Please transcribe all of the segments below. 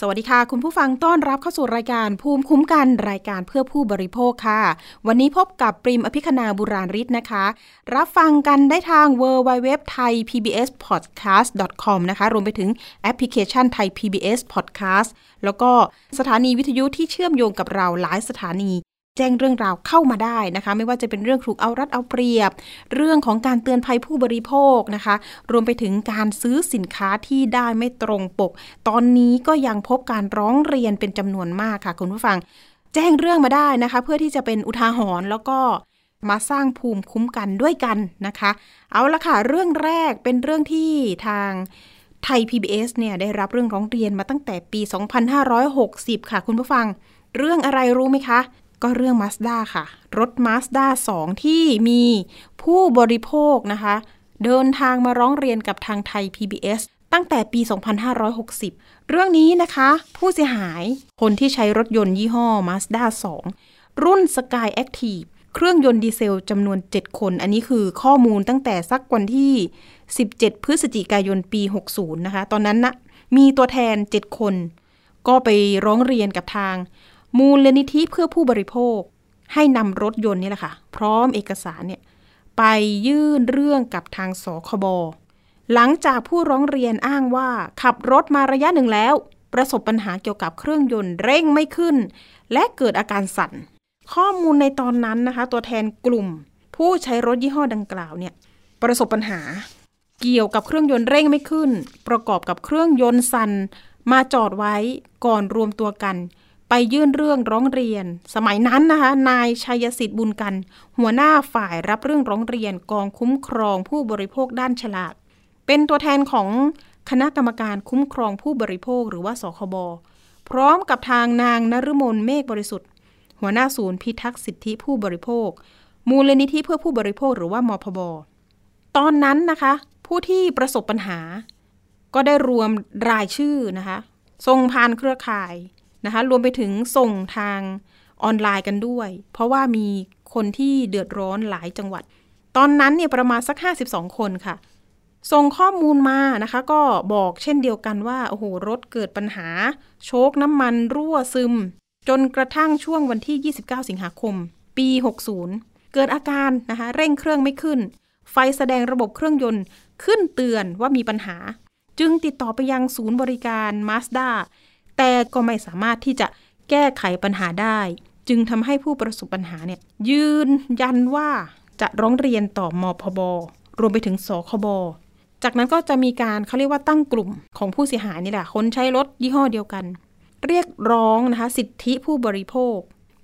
สวัสดีค่ะ คุณผู้ฟังต้อนรับเข้าสู่รายการภูมิคุ้มกันรายการเพื่อผู้บริโภคค่ะ วันนี้พบกับปริมอภิคณาบุราริศนะคะ รับฟังกันได้ทาง w w w t h a i PBS podcast com นะคะ รวมไปถึงแอปพลิเคชันไทย PBS podcast แล้วก็สถานีวิทยุที่เชื่อมโยงกับเราหลายสถานี แจ้งเรื่องราวเข้ามาได้นะคะ ไม่ว่าจะเป็นเรื่องถูกเอารัดเอาเปรียบ เรื่องของการเตือนภัยผู้บริโภคนะคะ รวมไปถึงการซื้อสินค้าที่ได้ไม่ตรงปก ตอนนี้ก็ยังพบการร้องเรียนเป็นจำนวนมากค่ะคุณผู้ฟัง แจ้งเรื่องมาได้นะคะ เพื่อที่จะเป็นอุทาหรณ์แล้วก็มาสร้างภูมิคุ้มกันด้วยกันนะคะ เอาละค่ะ เรื่องแรกเป็นเรื่องที่ทางไทย PBS เนี่ยได้รับเรื่องร้องเรียนมาตั้งแต่ปี 2560 ค่ะคุณผู้ฟัง เรื่องอะไรรู้ไหมคะ ก็เรื่อง Mazda ค่ะ รถ Mazda 2 ที่มีผู้บริโภคนะคะ เดินทางมาร้องเรียนกับทางไทย PBS ตั้งแต่ปี 2560 เรื่องนี้นะคะ ผู้เสียหายคนที่ใช้รถยนต์ยี่ห้อ Mazda 2 รุ่น Sky Active เครื่องยนต์ดีเซลจำนวน 7 คน อันนี้คือข้อมูลตั้งแต่สักวันที่ 17 พฤศจิกายนปี 60 นะคะ ตอนนั้นนะมีตัวแทน 7 คน ก็ไปร้องเรียนกับทาง มูลนิธิเพื่อผู้บริโภค ให้นำรถยนต์นี่แหละค่ะ พร้อมเอกสารเนี่ยไปยื่นเรื่องกับทางสคบหลังจากผู้ร้องเรียนอ้างว่าขับรถมาระยะหนึ่งแล้ว ประสบปัญหาเกี่ยวกับเครื่องยนต์เร่งไม่ขึ้น และเกิดอาการสั่น ข้อมูลในตอนนั้นนะคะ ตัวแทนกลุ่ม ผู้ใช้รถยี่ห้อดังกล่าวเนี่ยประสบปัญหา เกี่ยวกับเครื่องยนต์เร่งไม่ขึ้น ประกอบกับเครื่องยนต์สั่นมาจอดไว้ก่อนรวมตัวกัน ไปยื่นเรื่องร้องเรียน สมัยนั้นนะคะ นายชัยสิทธิ์บุญกัน หัวหน้าฝ่ายรับเรื่องร้องเรียนกองคุ้มครองผู้บริโภคด้านฉลาก เป็นตัวแทนของคณะกรรมการคุ้มครองผู้บริโภคหรือว่าสคบพร้อมกับทางนางนฤมลเมฆบริสุทธิ์ หัวหน้าศูนย์พิทักษ์สิทธิผู้บริโภค มูลนิธิเพื่อผู้บริโภคหรือว่ามพบ ตอนนั้นนะคะ ผู้ที่ประสบปัญหา ก็ได้รวมรายชื่อนะคะส่งผ่านเครือข่าย นะคะรวมไปถึงส่งทางออนไลน์กันด้วย เพราะว่ามีคนที่เดือดร้อนหลายจังหวัด ตอนนั้นเนี่ยประมาณสัก 52 คนค่ะ ส่งข้อมูลมานะคะ ก็บอกเช่นเดียวกันว่าโอ้โหรถเกิดปัญหา โชคน้ำมันรั่วซึม จนกระทั่งช่วงวันที่ 29 สิงหาคม ปี 60 เกิดอาการนะคะเร่งเครื่องไม่ขึ้น ไฟแสดงระบบเครื่องยนต์ขึ้นเตือนว่ามีปัญหา จึงติดต่อไปยังศูนย์บริการ Mazda แต่ก็ไม่สามารถที่จะแก้ไขปัญหาได้ จึงทำให้ผู้ประสบปัญหาเนี่ยยืนยันว่าจะร้องเรียนต่อมอพบรวมไปถึงสคบจากนั้นก็จะมีการเขาเรียกว่าตั้งกลุ่มของผู้เสียหายนี่แหละคนใช้รถยี่ห้อเดียวกัน เรียกร้องนะคะสิทธิผู้บริโภค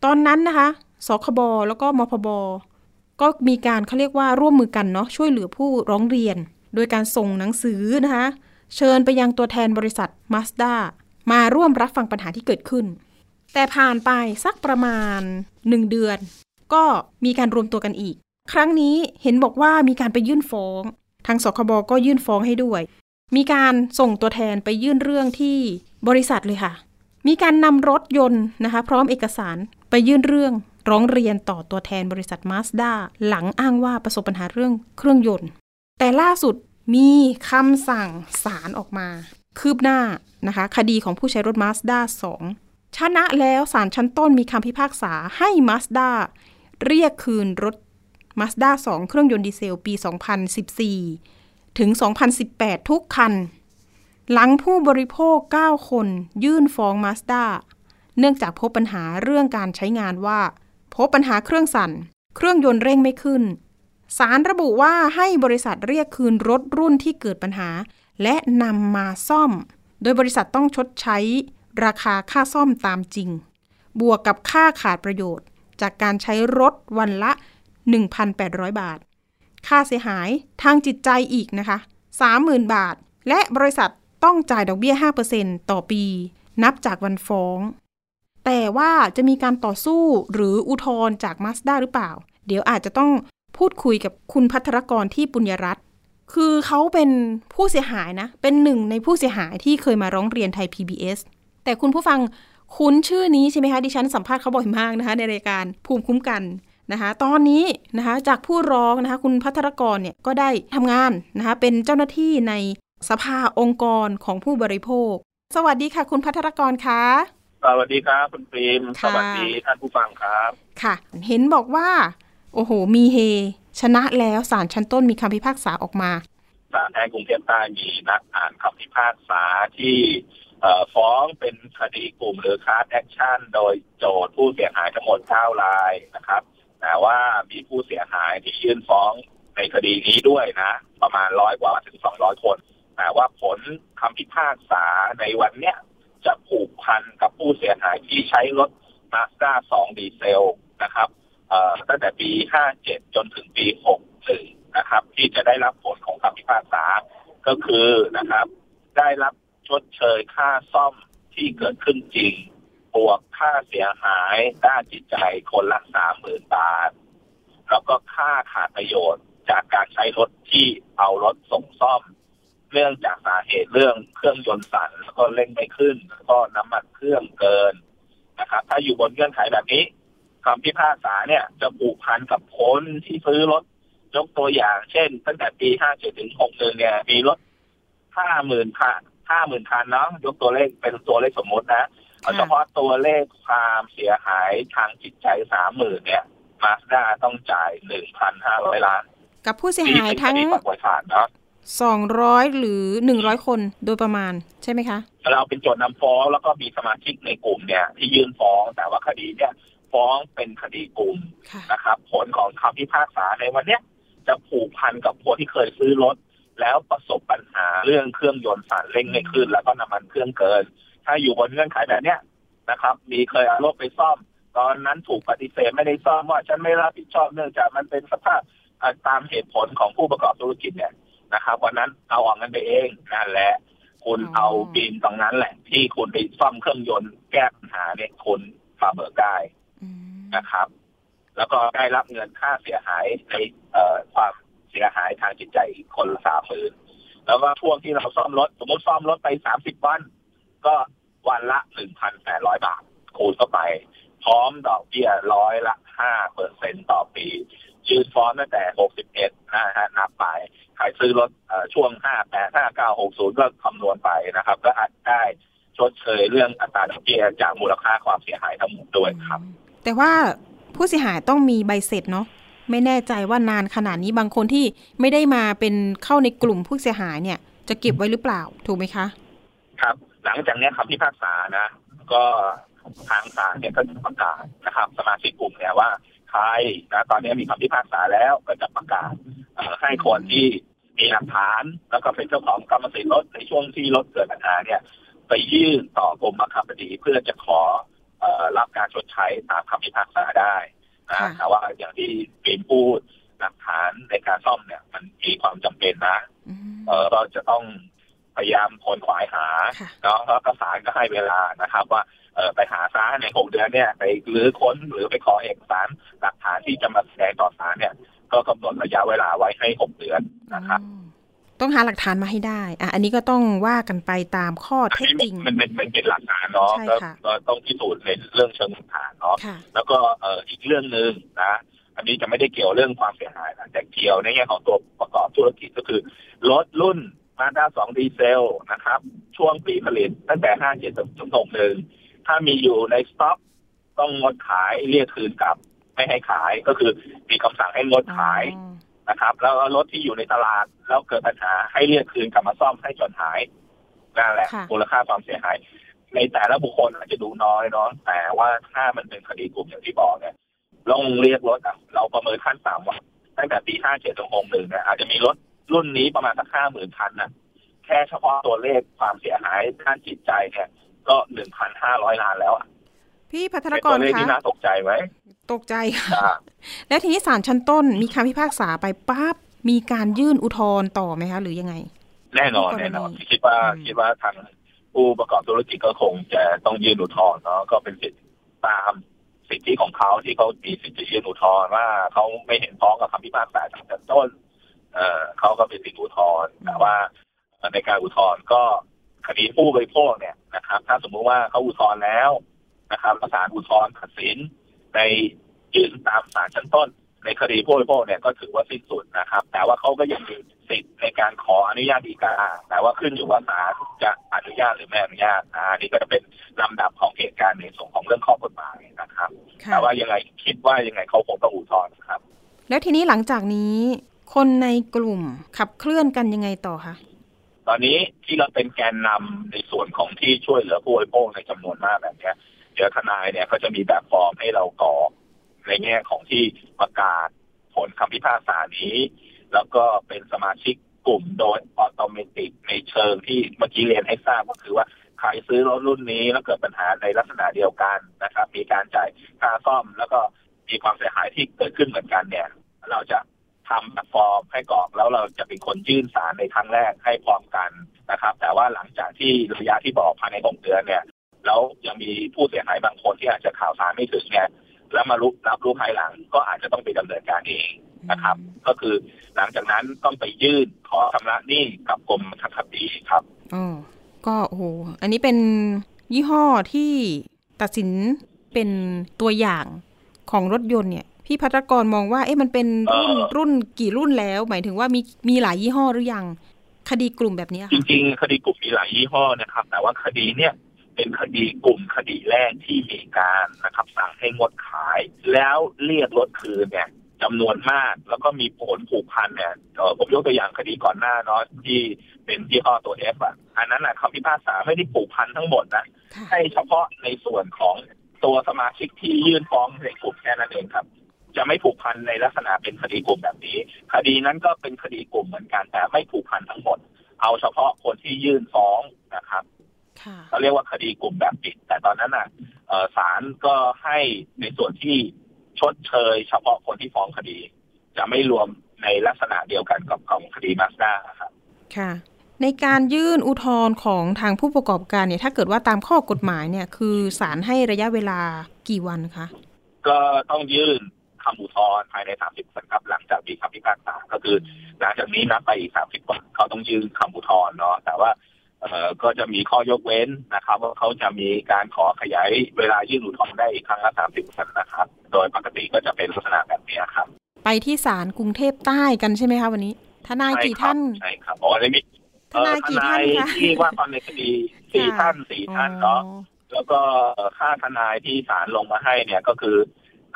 ตอนนั้นนะคะสคบแล้วก็มพบก็มีการเขาเรียกว่าร่วมมือกันเนาะช่วยเหลือผู้ร้องเรียน โดยการส่งหนังสือนะคะเชิญไปยังตัวแทนบริษัทมาสด้า มาร่วมรับฟังปัญหาที่เกิดขึ้น แต่ผ่านไปสักประมาณหนึ่งเดือน ก็มีการรวมตัวกันอีก ครั้งนี้เห็นบอกว่ามีการไปยื่นฟ้อง ทางสคบก็ยื่นฟ้องให้ด้วย มีการส่งตัวแทนไปยื่นเรื่องที่บริษัทเลยค่ะ มีการนำรถยนต์นะคะ พร้อมเอกสารไปยื่นเรื่องร้องเรียนต่อตัวแทนบริษัทมาสด้าหลังอ้างว่าประสบปัญหาเรื่องเครื่องยนต์ แต่ล่าสุดมีคำสั่งศาลออกมา คืบหน้านะคะคดีของผู้ใช้รถ Mazda 2ชนะแล้วศาลชั้นต้นมีคำพิพากษาให้ Mazda เรียกคืนรถ Mazda 2เครื่องยนต์ดีเซลปี 2014 ถึง 2018 ทุกคัน หลังผู้บริโภค 9 คน ยื่นฟ้อง Mazda เนื่องจากพบปัญหาเรื่องการใช้งานว่า พบปัญหาเครื่องสั่น เครื่องยนต์เร่งไม่ขึ้นสารระบุว่าให้บริษัทเรียกคืนรถรุ่นที่เกิดปัญหา และนำมาซ่อม โดยบริษัทต้องชดใช้ราคาค่าซ่อมตามจริง บวกกับค่าขาดประโยชน์ จากการใช้รถวันละ 1,800 บาท ค่าเสียหายทางจิตใจอีกนะคะ 30,000 บาท และบริษัทต้องจ่ายดอกเบี้ย 5%ต่อปี นับจากวันฟ้อง แต่ว่าจะมีการต่อสู้หรืออุทธรณ์จากมาสด้าหรือเปล่า เดี๋ยวอาจจะต้องพูดคุยกับคุณพัทรกรที่ปุญญรัตน คือเขาเป็นผู้เสียหายนะ เป็นหนึ่งในผู้เสียหายที่เคยมาร้องเรียนไทย PBS แต่คุณผู้ฟังคุ้นชื่อนี้ใช่ไหมคะ ดิฉันสัมภาษณ์เขาบ่อยมากนะคะ ในรายการภูมิคุ้มกันนะคะตอนนี้นะคะจากผู้ร้องนะคะคุณพัทรกรเนี่ยก็ได้ทำงานนะคะเป็นเจ้าหน้าที่ในสภาองค์กรของผู้บริโภค สวัสดีค่ะ คุณพัทรกรคะสวัสดีครับคุณฟิล์มสค่ะวัสดีท่านผู้ฟังครับ ค่ะ เห็นบอกว่า โอ้โห มีเฮ ชนะแล้วศาลชั้นต้นมีคำพิพากษาออกมาศาลแพ่งกรุงเทพใต้มีนัดอ่านคำพิพากษาที่ฟ้องเป็นคดีกลุ่มหรือค a า s แอคชั่น โดยโจทก์ผู้เสียหายทั้งหมด9รายนะครับ แต่ว่ามีผู้เสียหายที่ยื่นฟ้องในคดีนี้ด้วยนะ ประมาณร้อยกว่าถึง200คน แต่ว่าผลคำพิพากษาในวันเนี้ยจะผูกพันกับผู้เสียหายที่ใช้รถ Mazda 2ดีเซลนะครับ ตั้งแต่ปี 57 จนถึงปี 61 นะครับ ที่จะได้รับผลของคำพิพากษา ก็คือนะครับ ได้รับชดเชยค่าซ่อมที่เกิดขึ้นจริง บวกค่าเสียหายด้านจิตใจคนละสามหมื่นบาท แล้วก็ค่าขาดประโยชน์จากการใช้รถที่เอารถส่งซ่อมเนื่องจากสาเหตุเรื่องเครื่องยนต์สั่นแล้วก็เร่งไม่ขึ้น แล้วก็น้ำมันเครื่องเกินนะครับ ถ้าอยู่บนเงื่อนไขแบบนี้ คำพิพากษาเนี่ย จะผูกพันกับคนที่ซื้อรถยกตัวอย่าง เช่น ตั้งแต่ปี57ถึง61เนี่ย มีรถ50,000คัน50,000คันเนาะยกตัวเลขเป็นตัวเลขสมมตินะเอาเฉพาะตัวเลขความเสียหายทางจิตใจ30,000เนี่ยมาสด้าต้องจ่าย1,500ล้าน กับผู้เสียหายทั้งนี่เป็นคดีประวัติศาสตร์เนาะ200หรือ100คนโดยประมาณใช่ไหมคะ เราเป็นโจทย์นำฟ้องแล้วก็มีสมาชิกในกลุ่มเนี่ย ที่ยื่นฟ้องแต่ว่าคดีเนี่ย ฟ้องเป็นคดีกลุ่มค่ะนะครับ ผลของคำพิพากษาในวันเนี้ยจะผูกพันกับคนที่เคยซื้อรถ แล้วประสบปัญหาเรื่องเครื่องยนต์สั่นเร่งไม่ขึ้น แล้วก็น้ำมันเครื่องเกิน ถ้าอยู่บนเงื่อนไขแบบเนี้ยนะครับ มีเคยเอารถไปซ่อม ตอนนั้นถูกปฏิเสธไม่ได้ซ่อมว่าฉันไม่รับผิดชอบเนื่องจากมันเป็นสภาพอ่าตามเหตุผลของผู้ประกอบธุรกิจเนี่ยนะครับวันนั้นเอาออกเงินไปเองนั่นแหละคุณอ๋อเอาบินตรงนั้นแหละ ที่คุณไปซ่อมเครื่องยนต์แก้ปัญหาเนี่ยคุณฝ่าเบิกได้อืม นะครับ แล้วก็ได้รับเงินค่าเสียหายในความเสียหายทางจิตใจคนสามหมื่นแล้วก็ช่วงที่เราซ่อมรถ สมมติซ่อมรถไปสามสิบวัน ก็วันละหนึ่งพันแปดร้อยบาท คูณเข้าไป พร้อมดอกเบี้ยร้อยละห้าเปอร์เซ็นต่อปียืนฟ้อนตั้งแต่หกสิบเอ็ดนะฮะนับไปใครซื้อรถอช่วงห้าแปดห้าเก้าหกศูนย์ก็คำนวณไปนะครับ ก็อาจได้ชดเชยเรื่องอัตราดอกเบี้ยจากมูลค่าความเสียหายทั้งหมดด้วยครับ แต่ว่าผู้เสียหายต้องมีใบเสร็จเนาะไม่แน่ใจว่านานขนาดนี้บางคนที่ไม่ได้มาเป็นเข้าในกลุ่มผู้เสียหายเนี่ย จะเก็บไว้หรือเปล่าถูกไหมคะ ครับ หลังจากนี้คำพิพากษานะ ก็ทางศาลเนี่ยก็จะประกาศนะครับ สมาชิกกลุ่มเนี่ยว่าใครนะตอนนี้มีคำพิพากษาแล้วก็จะประกาศให้คนที่มีหลักฐานแล้วก็เป็นเจ้าของกรรมสิทธิ์รถในช่วงที่รถเกิดปัญหาเนี่ย ไปยื่นต่อกรมบังคับคดีเพื่อจะขอ รับการชดใช้ตามคำพิพากษาได้นะค่ะแต่ว่าอย่างที่ปีนพูดหลักฐานในการซ่อมเนี่ย มันมีความจำเป็นนะอืมเออก็จะต้องพยายามคนขวายหาค่ะเนาะแล้วก็ศาลก็ให้เวลานะครับ ว่าเออไปหาซะในหกเดือนเนี่ย ไปรื้อค้นหรือไปขอเอกสารหลักฐานที่จะมาแสดงต่อศาลเนี่ย ก็กำหนดระยะเวลาไว้ให้หกเดือนนะครับอืม ต้องหาหลักฐานมาให้ได้อะอันนี้ก็ต้องว่ากันไปตามข้ออันเท็จนี้จริงมันเป็นมันเป็นหลักฐานเนาะใช่ก็ค่ะก็ต้องพิสูจน์ในเรื่องเชิงหลักฐานเนาะค่ะแล้วก็เอออีกเรื่องหนึ่งนะ อันนี้จะไม่ได้เกี่ยวเรื่องความเสียหายนะแต่เกี่ยวในแง่ของตัวประกอบธุรกิจก็คือรถรุ่นมาด้าสองดีเซลนะครับ ช่วงปีผลิตตั้งแต่ห้าเจ็ดจนหกหนึ่งถ้ามีอยู่ในสต็อกต้องงดขายเรียกคืนกลับ ไม่ให้ขายก็คือมีคำสั่งให้งดขายอ๋อ นะครับ แล้วรถที่อยู่ในตลาดแล้วเกิดปัญหาให้เรียกคืนกลับมาซ่อมให้จนหายนั่นแหละค่ะมูลค่าความเสียหาย ในแต่ละบุคคลอาจจะดูน้อยเนาะแต่ว่าถ้ามันเป็นคดีกลุ่มอย่างที่บอกเนี่ยลองเรียกรถอะเราประเมินขั้นต่ำว่าตั้งแต่ปีห้าเจ็ดถึงหกหนึ่งเนี่ยอาจจะมีรถรุ่นนี้ประมาณสักห้าหมื่นคันนะแค่เฉพาะตัวเลขความเสียหายด้านจิตใจเนี่ยก็หนึ่งพันห้าร้อยล้านแล้วอะ พี่พัทรเป็นกตัรวเลขคะที่น่าตกใจไหมตกใจค่ะอ่าแล้วทีนี้ศาลชั้นต้นมีคำพิพากษาไปปั๊บมีการยื่นอุทธรณ์ต่อไหมคะ หรือยังไง แน่นอนกรณีแน่นอนคิดว่าอืมคิดว่าทางผู้ประกอบธุรกิจก็คงจะต้องยื่นอุทธรณ์เนาะก็เป็นสิทธิตามสิทธิของเขาที่เขามีสิทธิจะยื่นอุทธรณ์ว่าเขาไม่เห็นพ้องกับคำพิพากษาจากแต่ต้น เอ่อเขาก็เป็นสิทธิอุทธรณ์แต่ว่าในการอุทธรณ์ก็คดีผู้บริโภคเนี่ยนะครับ ถ้าสมมุติว่าเขาอุทธรณ์แล้ว นะครับศาลอุทธรณ์ตัดสิน ในยื่นตามศาลชั้นต้น ในคดีผู้บริโภคเนี่ยก็ถือว่าสิ้นสุดนะครับ แต่ว่าเขาก็ยังมีสิทธิ์ในการขออนุญาตฎีกา แต่ว่าขึ้นอยู่ว่าศาลจะอนุญาตหรือไม่อนุญาตอันนี้ก็จะเป็นลำดับของเหตุการณ์ในส่วนของเรื่องข้อกฎหมายนะครับ แต่ว่ายังไงคิดว่ายังไงเขาคงต้องอุทธรณ์ครับ แล้วทีนี้หลังจากนี้คนในกลุ่มขับเคลื่อนกันยังไงต่อคะตอนนี้ที่เราเป็นแกนนำในส่วนของที่ช่วยเหลือผู้บริโภคในจำนวนมากแบบนี้เดี๋ยว ทนายเนี่ยก็จะมีแบบฟอร์มให้เรากรอกในแง่ของที่ประกาศผลคำพิพากษานี้ แล้วก็เป็นสมาชิกกลุ่มโดย automatic ในเชิงที่เมื่อกี้เรียนให้ทราบก็คือว่าใครซื้อรถรุ่นนี้แล้วเกิดปัญหาในลักษณะเดียวกันนะครับ มีการจ่ายค่าซ่อม แล้วก็มีความเสียหายที่เกิดขึ้นเหมือนกันเนี่ย เราจะทำแบบฟอร์มให้กรอกแล้วเราจะเป็นคนยื่นศาลในครั้งแรกให้พร้อมกันนะครับ แต่ว่าหลังจากที่ระยะที่บอกภายในหกเดือนเนี่ย แล้วยังมีผู้เสียหายบางคนที่อาจจะข่าวสารไม่ถึงเนี่ยแล้วมารู้รับรู้ภายหลังก็อาจจะต้องไปดำเนินการเองนะครับ ก็คือหลังจากนั้นต้องไปยื่นขอชำระหนี้กับกรมธรรม์คดีครับอ๋อก็โอ้โหอันนี้เป็นยี่ห้อที่ตัดสินเป็นตัวอย่างของรถยนต์เนี่ยพี่พัฒกรมองว่าเอ๊ะมันเป็นรุ่นเอ่อรุ่นกี่รุ่นแล้ว หมายถึงว่ามีมีหลายยี่ห้อหรือยัง คดีกลุ่มแบบนี้จค่ะริงๆ คดีกลุ่มมีหลายยี่ห้อนะครับ แต่ว่าคดีเนี่ย เป็นคดีกลุ่มคดีแรกที่มีการนะครับสั่งให้งดขาย แล้วเรียกรถคืนเนี่ยจำนวนมากแล้วก็มีผลผูกพันเนี่ยเอ่อผมยกตัวอย่างคดีก่อนหน้าเนาะที่เป็นยี่ห้อตัว F อะอันนั้นน่ะคำพิพากษาไม่ได้ผูกพันทั้งหมดนะค่ะให้เฉพาะในส่วนของตัวสมาชิกที่ยื่นฟ้องในกลุ่มแค่นั้นเองครับ จะไม่ผูกพันในลักษณะเป็นคดีกลุ่มแบบนี้ คดีนั้นก็เป็นคดีกลุ่มเหมือนกันแต่ไม่ผูกพันทั้งหมด เอาเฉพาะคนที่ยื่นฟ้องนะครับค่ะ เขาเรียกว่าคดีกลุ่มแบบปิด แต่ตอนนั้นน่ะเอ่อศาลก็ให้ในส่วนที่ชดเชยเฉพาะคนที่ฟ้องคดี จะไม่รวมในลักษณะเดียวกันกับของคดีมาสด้าครับค่ะ ในการยื่นอุทธรณ์ของทางผู้ประกอบการเนี่ย ถ้าเกิดว่าตามข้อกฎหมายเนี่ย คือศาลให้ระยะเวลากี่วันคะ ก็ต้องยื่นคำอุทธรณ์ภายใน 30วันครับหลังจากมีคำพิพากษาก็คือ หลังจากนี้นับไปอีก 30 วันเขาต้องยื่นคำอุทธรณ์เนาะแต่ว่าเอ่อ ก็จะมีข้อยกเว้นนะครับ ว่าเขาจะมีการขอขยายเวลายื่นอุทธรณ์ได้อีกครั้งละ30วันนะครับ โดยปกติก็จะเป็นลักษณะแบบนี้ครับ ไปที่ศาลกรุงเทพใต้กันใช่ไหมคะวันนี้ ทนายใช่กี่ครับท่านใช่ครับอ๋อในมีทนายกี่ท่านเอ่อทคะที่ว่าความในคดีสี่ค่ะท่านสี่ท่านเนาะแล้วก็ค่าทนายที่ศาลลงมาให้เนี่ยก็คือ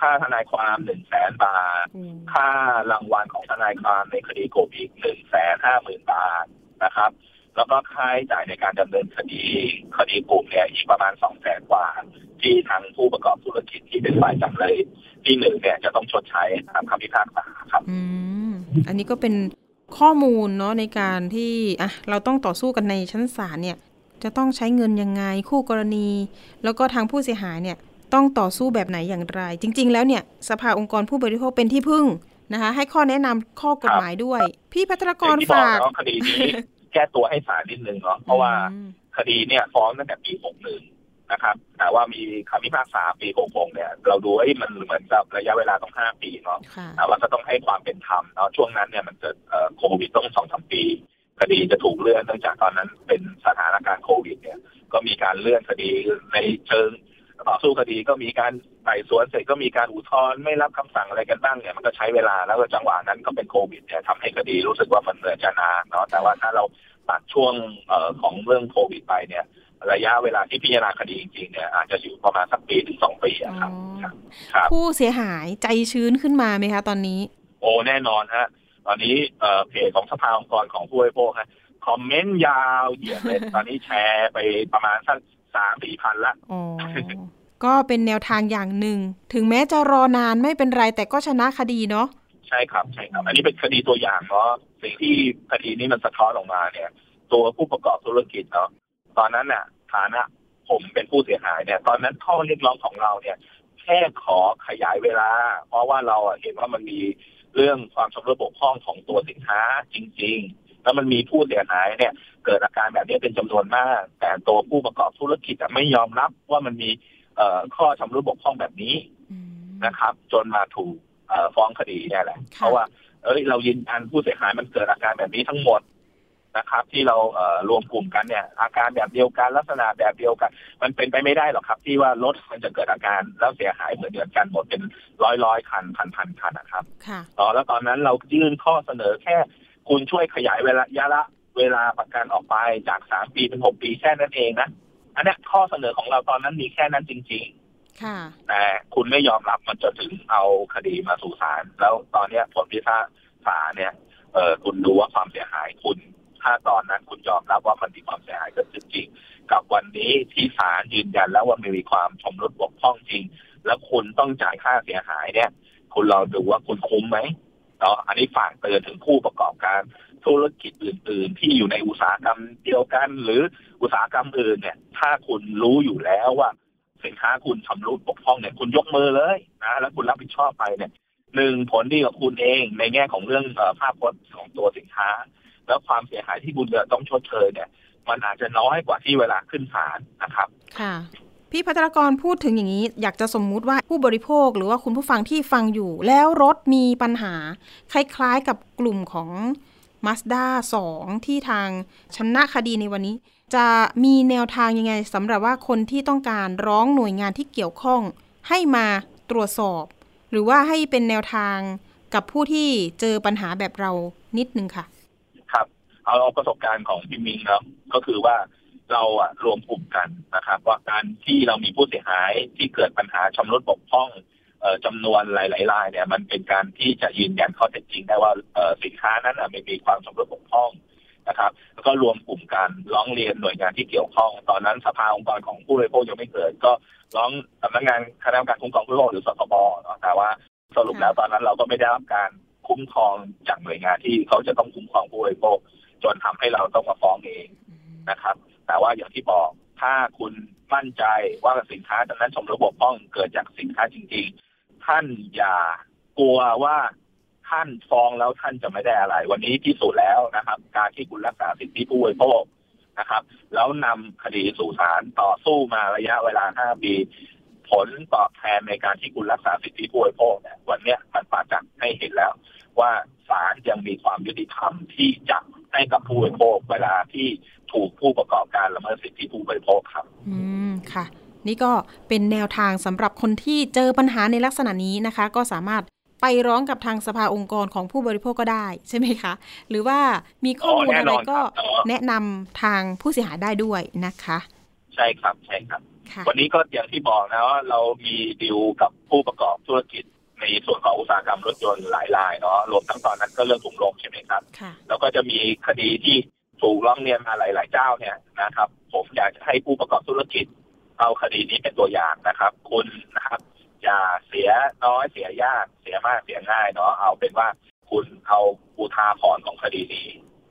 ค่าทนายความหนึ่งแสนบาทอืมค่ารางวัลของทนายความในคดีโกบอีกหนึ่งแสนห้าหมื่นบาทนะครับ แล้วก็ค่าใช้จ่ายในการดำเนินคดีคดีกลุ่มเนี่ยอีกประมาณสองแสนกว่า ที่ทางผู้ประกอบธุรกิจที่เป็นฝ่ายจำเลยที่หนึ่งเนี่ยจะต้องชดใช้ตามคำพิพากษาครับอืมอันนี้ก็เป็นข้อมูลเนาะในการที่อะเราต้องต่อสู้กันในชั้นศาลเนี่ย จะต้องใช้เงินยังไงคู่กรณี แล้วก็ทางผู้เสียหายเนี่ยต้องต่อสู้แบบไหนอย่างไร จริง ๆ แล้วเนี่ยสภาองค์กรผู้บริโภคเป็นที่พึ่งนะคะ ให้ข้อแนะนำข้อกฎหมายด้วย พี่พัทรกอย่ารงที่บอกฝากเนาะคดีนี้ แก้ตัวให้ศาลนิดนึงเนาะเพราะว่าอืมคดีเนี่ยฟ้องตั้งแต่ปี61นะครับแต่ว่ามีคำพิพากษาปี66เนี่ย เราดูไอ้ยมันเหมือนกับระยะเวลาต้อง5ปีเนาะค่ะแต่ว่าก็ต้องให้ความเป็นธรรมเนาะช่วงนั้นเนี่ยมันเกิดเอ่อโควิดต้องสองสามปีคดีจะถูกเลื่อนเนื่องจากตอนนั้นเป็นสถานการณ์โควิด เนี่ย ก็มีการเลื่อนคดีในเชิง ต่อสู้คดีก็มีการไต่สวนเสร็จก็มีการอุทธรณ์ไม่รับคำสั่งอะไรกันบ้างเนี่ยมันก็ใช้เวลาแล้วก็จังหวะนั้นก็เป็นโควิดเนี่ยทำให้คดีรู้สึกว่ามันเหนื่อยจะนานเนาะแต่ว่าถ้าเราตัดช่วงเอ่อของเรื่องโควิดไปเนี่ยระยะเวลาที่พิจารณาคดีจริงๆเนี่ยอาจจะอยู่ประมาณสักปีถึงสองปีอะครับอ๋อครับครับผู้เสียหายใจชื้นขึ้นมาไหมคะตอนนี้ โอ้แน่นอนฮะตอนนี้เอ่อเพจของสภาองค์กรของผู้บริโภคฮะคอมเมนต์ยาวเหยียดเลยตอนนี้แชร์ไปประมาณสักสามสี่พันละอ๋อ ก็เป็นแนวทางอย่างหนึ่ง ถึงแม้จะรอนานไม่เป็นไรแต่ก็ชนะคดีเนาะใช่ครับใช่ครับ อันนี้เป็นคดีตัวอย่างเนาะสิ่งที่คดีนี้มันสะท้อนออกมาเนี่ย ตัวผู้ประกอบธุรกิจเนาะตอนนั้นน่ะฐานะผมเป็นผู้เสียหายเนี่ย ตอนนั้นข้อเรียกร้องของเราเนี่ย แค่ขอขยายเวลา เพราะว่าเราเห็นว่ามันมีเรื่องความชำรุดบกพร่องของตัวสินค้าจริง ๆ แล้วมันมีผู้เสียหายเนี่ย เกิดอาการแบบนี้เป็นจำนวนมาก แต่ตัวผู้ประกอบธุรกิจไม่ยอมรับว่ามันมี ข้อชำรุดบกพร่องแบบนี้อืมนะครับ จนมาถูกเอ่อฟ้องคดีเนี่ยแหละค่ะเพราะว่า เอ้ยเรายืนยันผู้เสียหายมันเกิดอาการแบบนี้ทั้งหมดนะครับ ที่เราเอ่อรวมกลุ่มกันเนี่ย อาการแบบเดียวกันลักษณะแบบเดียวกัน มันเป็นไปไม่ได้หรอกครับ ที่ว่ารถมันจะเกิดอาการแล้วเสียหายเหมือนเดียวกันหมดเป็นร้อยร้อยคันพันพันคันนะครับค่ะอ๋อแล้วตอนนั้นเรายื่นข้อเสนอแค่ คุณช่วยขยายเวลายะละเวลาประกันออกไปจากสามปีเป็นหกปีแค่นั้นเองนะ อันเนี้ยข้อเสนอของเราตอนนั้นมีแค่นั้นจริง ๆ ค่ะแต่คุณไม่ยอมรับมันจนถึงเอาคดีมาสู่ศาลแล้วตอนเนี้ยผลพิพากษาเนี่ยเออคุณดูว่าความเสียหายคุณ ถ้าตอนนั้นคุณยอมรับว่ามันมีความเสียหายเกิดขึ้นจริง กับวันนี้ที่ศาลยืนยันแล้วว่าไม่มีความชำรุดบกพร่องจริง แล้วคุณต้องจ่ายค่าเสียหายเนี่ย คุณลองดูว่าคุณคุ้มไหมเนาะอันนี้ฝากเตือนถึงผู้ประกอบการ ธุรกิจอื่น ๆ ที่อยู่ในอุตสาหกรรมเดียวกัน หรืออุตสาหกรรมอื่นเนี่ย ถ้าคุณรู้อยู่แล้วว่า สินค้าคุณชำรุดบกพร่องเนี่ยคุณยกมือเลยนะแล้วคุณรับผิดชอบไปเนี่ยหนึ่งผลดีกับคุณเองในแง่ของเรื่องภาพพจน์ของตัวสินค้า แล้วความเสียหายที่คุณจะต้องชดเชยเนี่ย มันอาจจะน้อยกว่าที่เวลาขึ้นศาลนะครับ ค่ะพี่พัทรกรพูดถึงอย่างนี้ อยากจะสมมุติว่าผู้บริโภคหรือว่าคุณผู้ฟังที่ฟังอยู่ แล้วรถมีปัญหา คล้ายๆกับกลุ่มของ Mazda 2 ที่ทางชนะคดีในวันนี้ จะมีแนวทางยังไงสำหรับว่าคนที่ต้องการร้องหน่วยงานที่เกี่ยวข้อง ให้มาตรวจสอบ หรือว่าให้เป็นแนวทางกับผู้ที่เจอปัญหาแบบเรานิดนึงค่ะ ครับ เอาเอาประสบการณ์ของพี่มิงเนาะก็คือว่าเราอะรวมกลุ่มกันนะครับ ว่าการที่เรามีผู้เสียหายที่เกิดปัญหาชำรุดบกพร่อง จำนวนหลายๆรายเนี่ยมันเป็นการที่จะยืนยันข้อเท็จจริงได้ว่าเอ่อสินค้านั้นอะไม่มีความชำรุดบกพร่องนะครับ แล้วก็รวมกลุ่มกันร้องเรียนหน่วยงานที่เกี่ยวข้อง ตอนนั้นสภาองค์กรของผู้บริโภคยังไม่เกิด ก็ร้องสำนักงานคณะกรรมการคุ้มครองผู้บริโภคหรือสคบเนาะแต่ว่าสรุปแล้วตอนนั้นเราก็ไม่ได้รับการคุ้มครองจากหน่วยงานที่เขาจะต้องคุ้มครองผู้บริโภคจนทำให้เราต้องมาฟ้องเองนะครับ แต่ว่าอย่างที่บอกถ้าคุณมั่นใจว่าสินค้าดังนั้นชมระบบป้องเกิดจากสินค้าจริง ๆ ท่านอย่ากลัวว่าท่านฟ้องแล้วท่านจะไม่ได้อะไร วันนี้พิสูจน์แล้วนะครับ การที่คุณรักษาสิทธิผู้บริโภคนะครับ แล้วนำคดีสู่ศาลต่อสู้มาระยะเวลา5ปีผลตอบแทนในการที่คุณรักษาสิทธิผู้บริโภคเนี่ยวันเนี้ยมันปรากฏให้เห็นแล้ว ว่าศาลยังมีความยุติธรรมที่จะให้กับผู้บริโภคเวลาที่ถูกผู้ประกอบการละเมิดสิทธิผู้บริโภคครับ อืมค่ะ นี่ก็เป็นแนวทางสำหรับคนที่เจอปัญหาในลักษณะนี้นะคะ ก็สามารถไปร้องกับทางสภาองค์กรของผู้บริโภคก็ได้ใช่ไหมคะ หรือว่ามีข้อมูลอ๋อแน่อะไรนอนก็ครับแนะนำทางผู้เสียหายได้ด้วยนะคะ ใช่ครับใช่ครับค่ะวันนี้ก็อย่างที่บอกนะว่าเรามีดีลกับผู้ประกอบธุรกิจในส่วนของอุตสาหกรรมรถยนต์หลายรายเนาะรวมทั้งตอนนั้นก็เรื่องถุงลมใช่ไหมครับค่ะแล้วก็จะมีคดีที่ถูกร้องเรียนมาหลาย ๆ เจ้าเนี่ยนะครับ ผมอยากจะให้ผู้ประกอบธุรกิจ เอาคดีนี้เป็นตัวอย่างนะครับ คุณนะครับอย่าเสียน้อยเสียยากเสียมากเสียง่ายเนาะเอาเป็นว่าคุณเอาอุทาหรณ์ของคดีนี้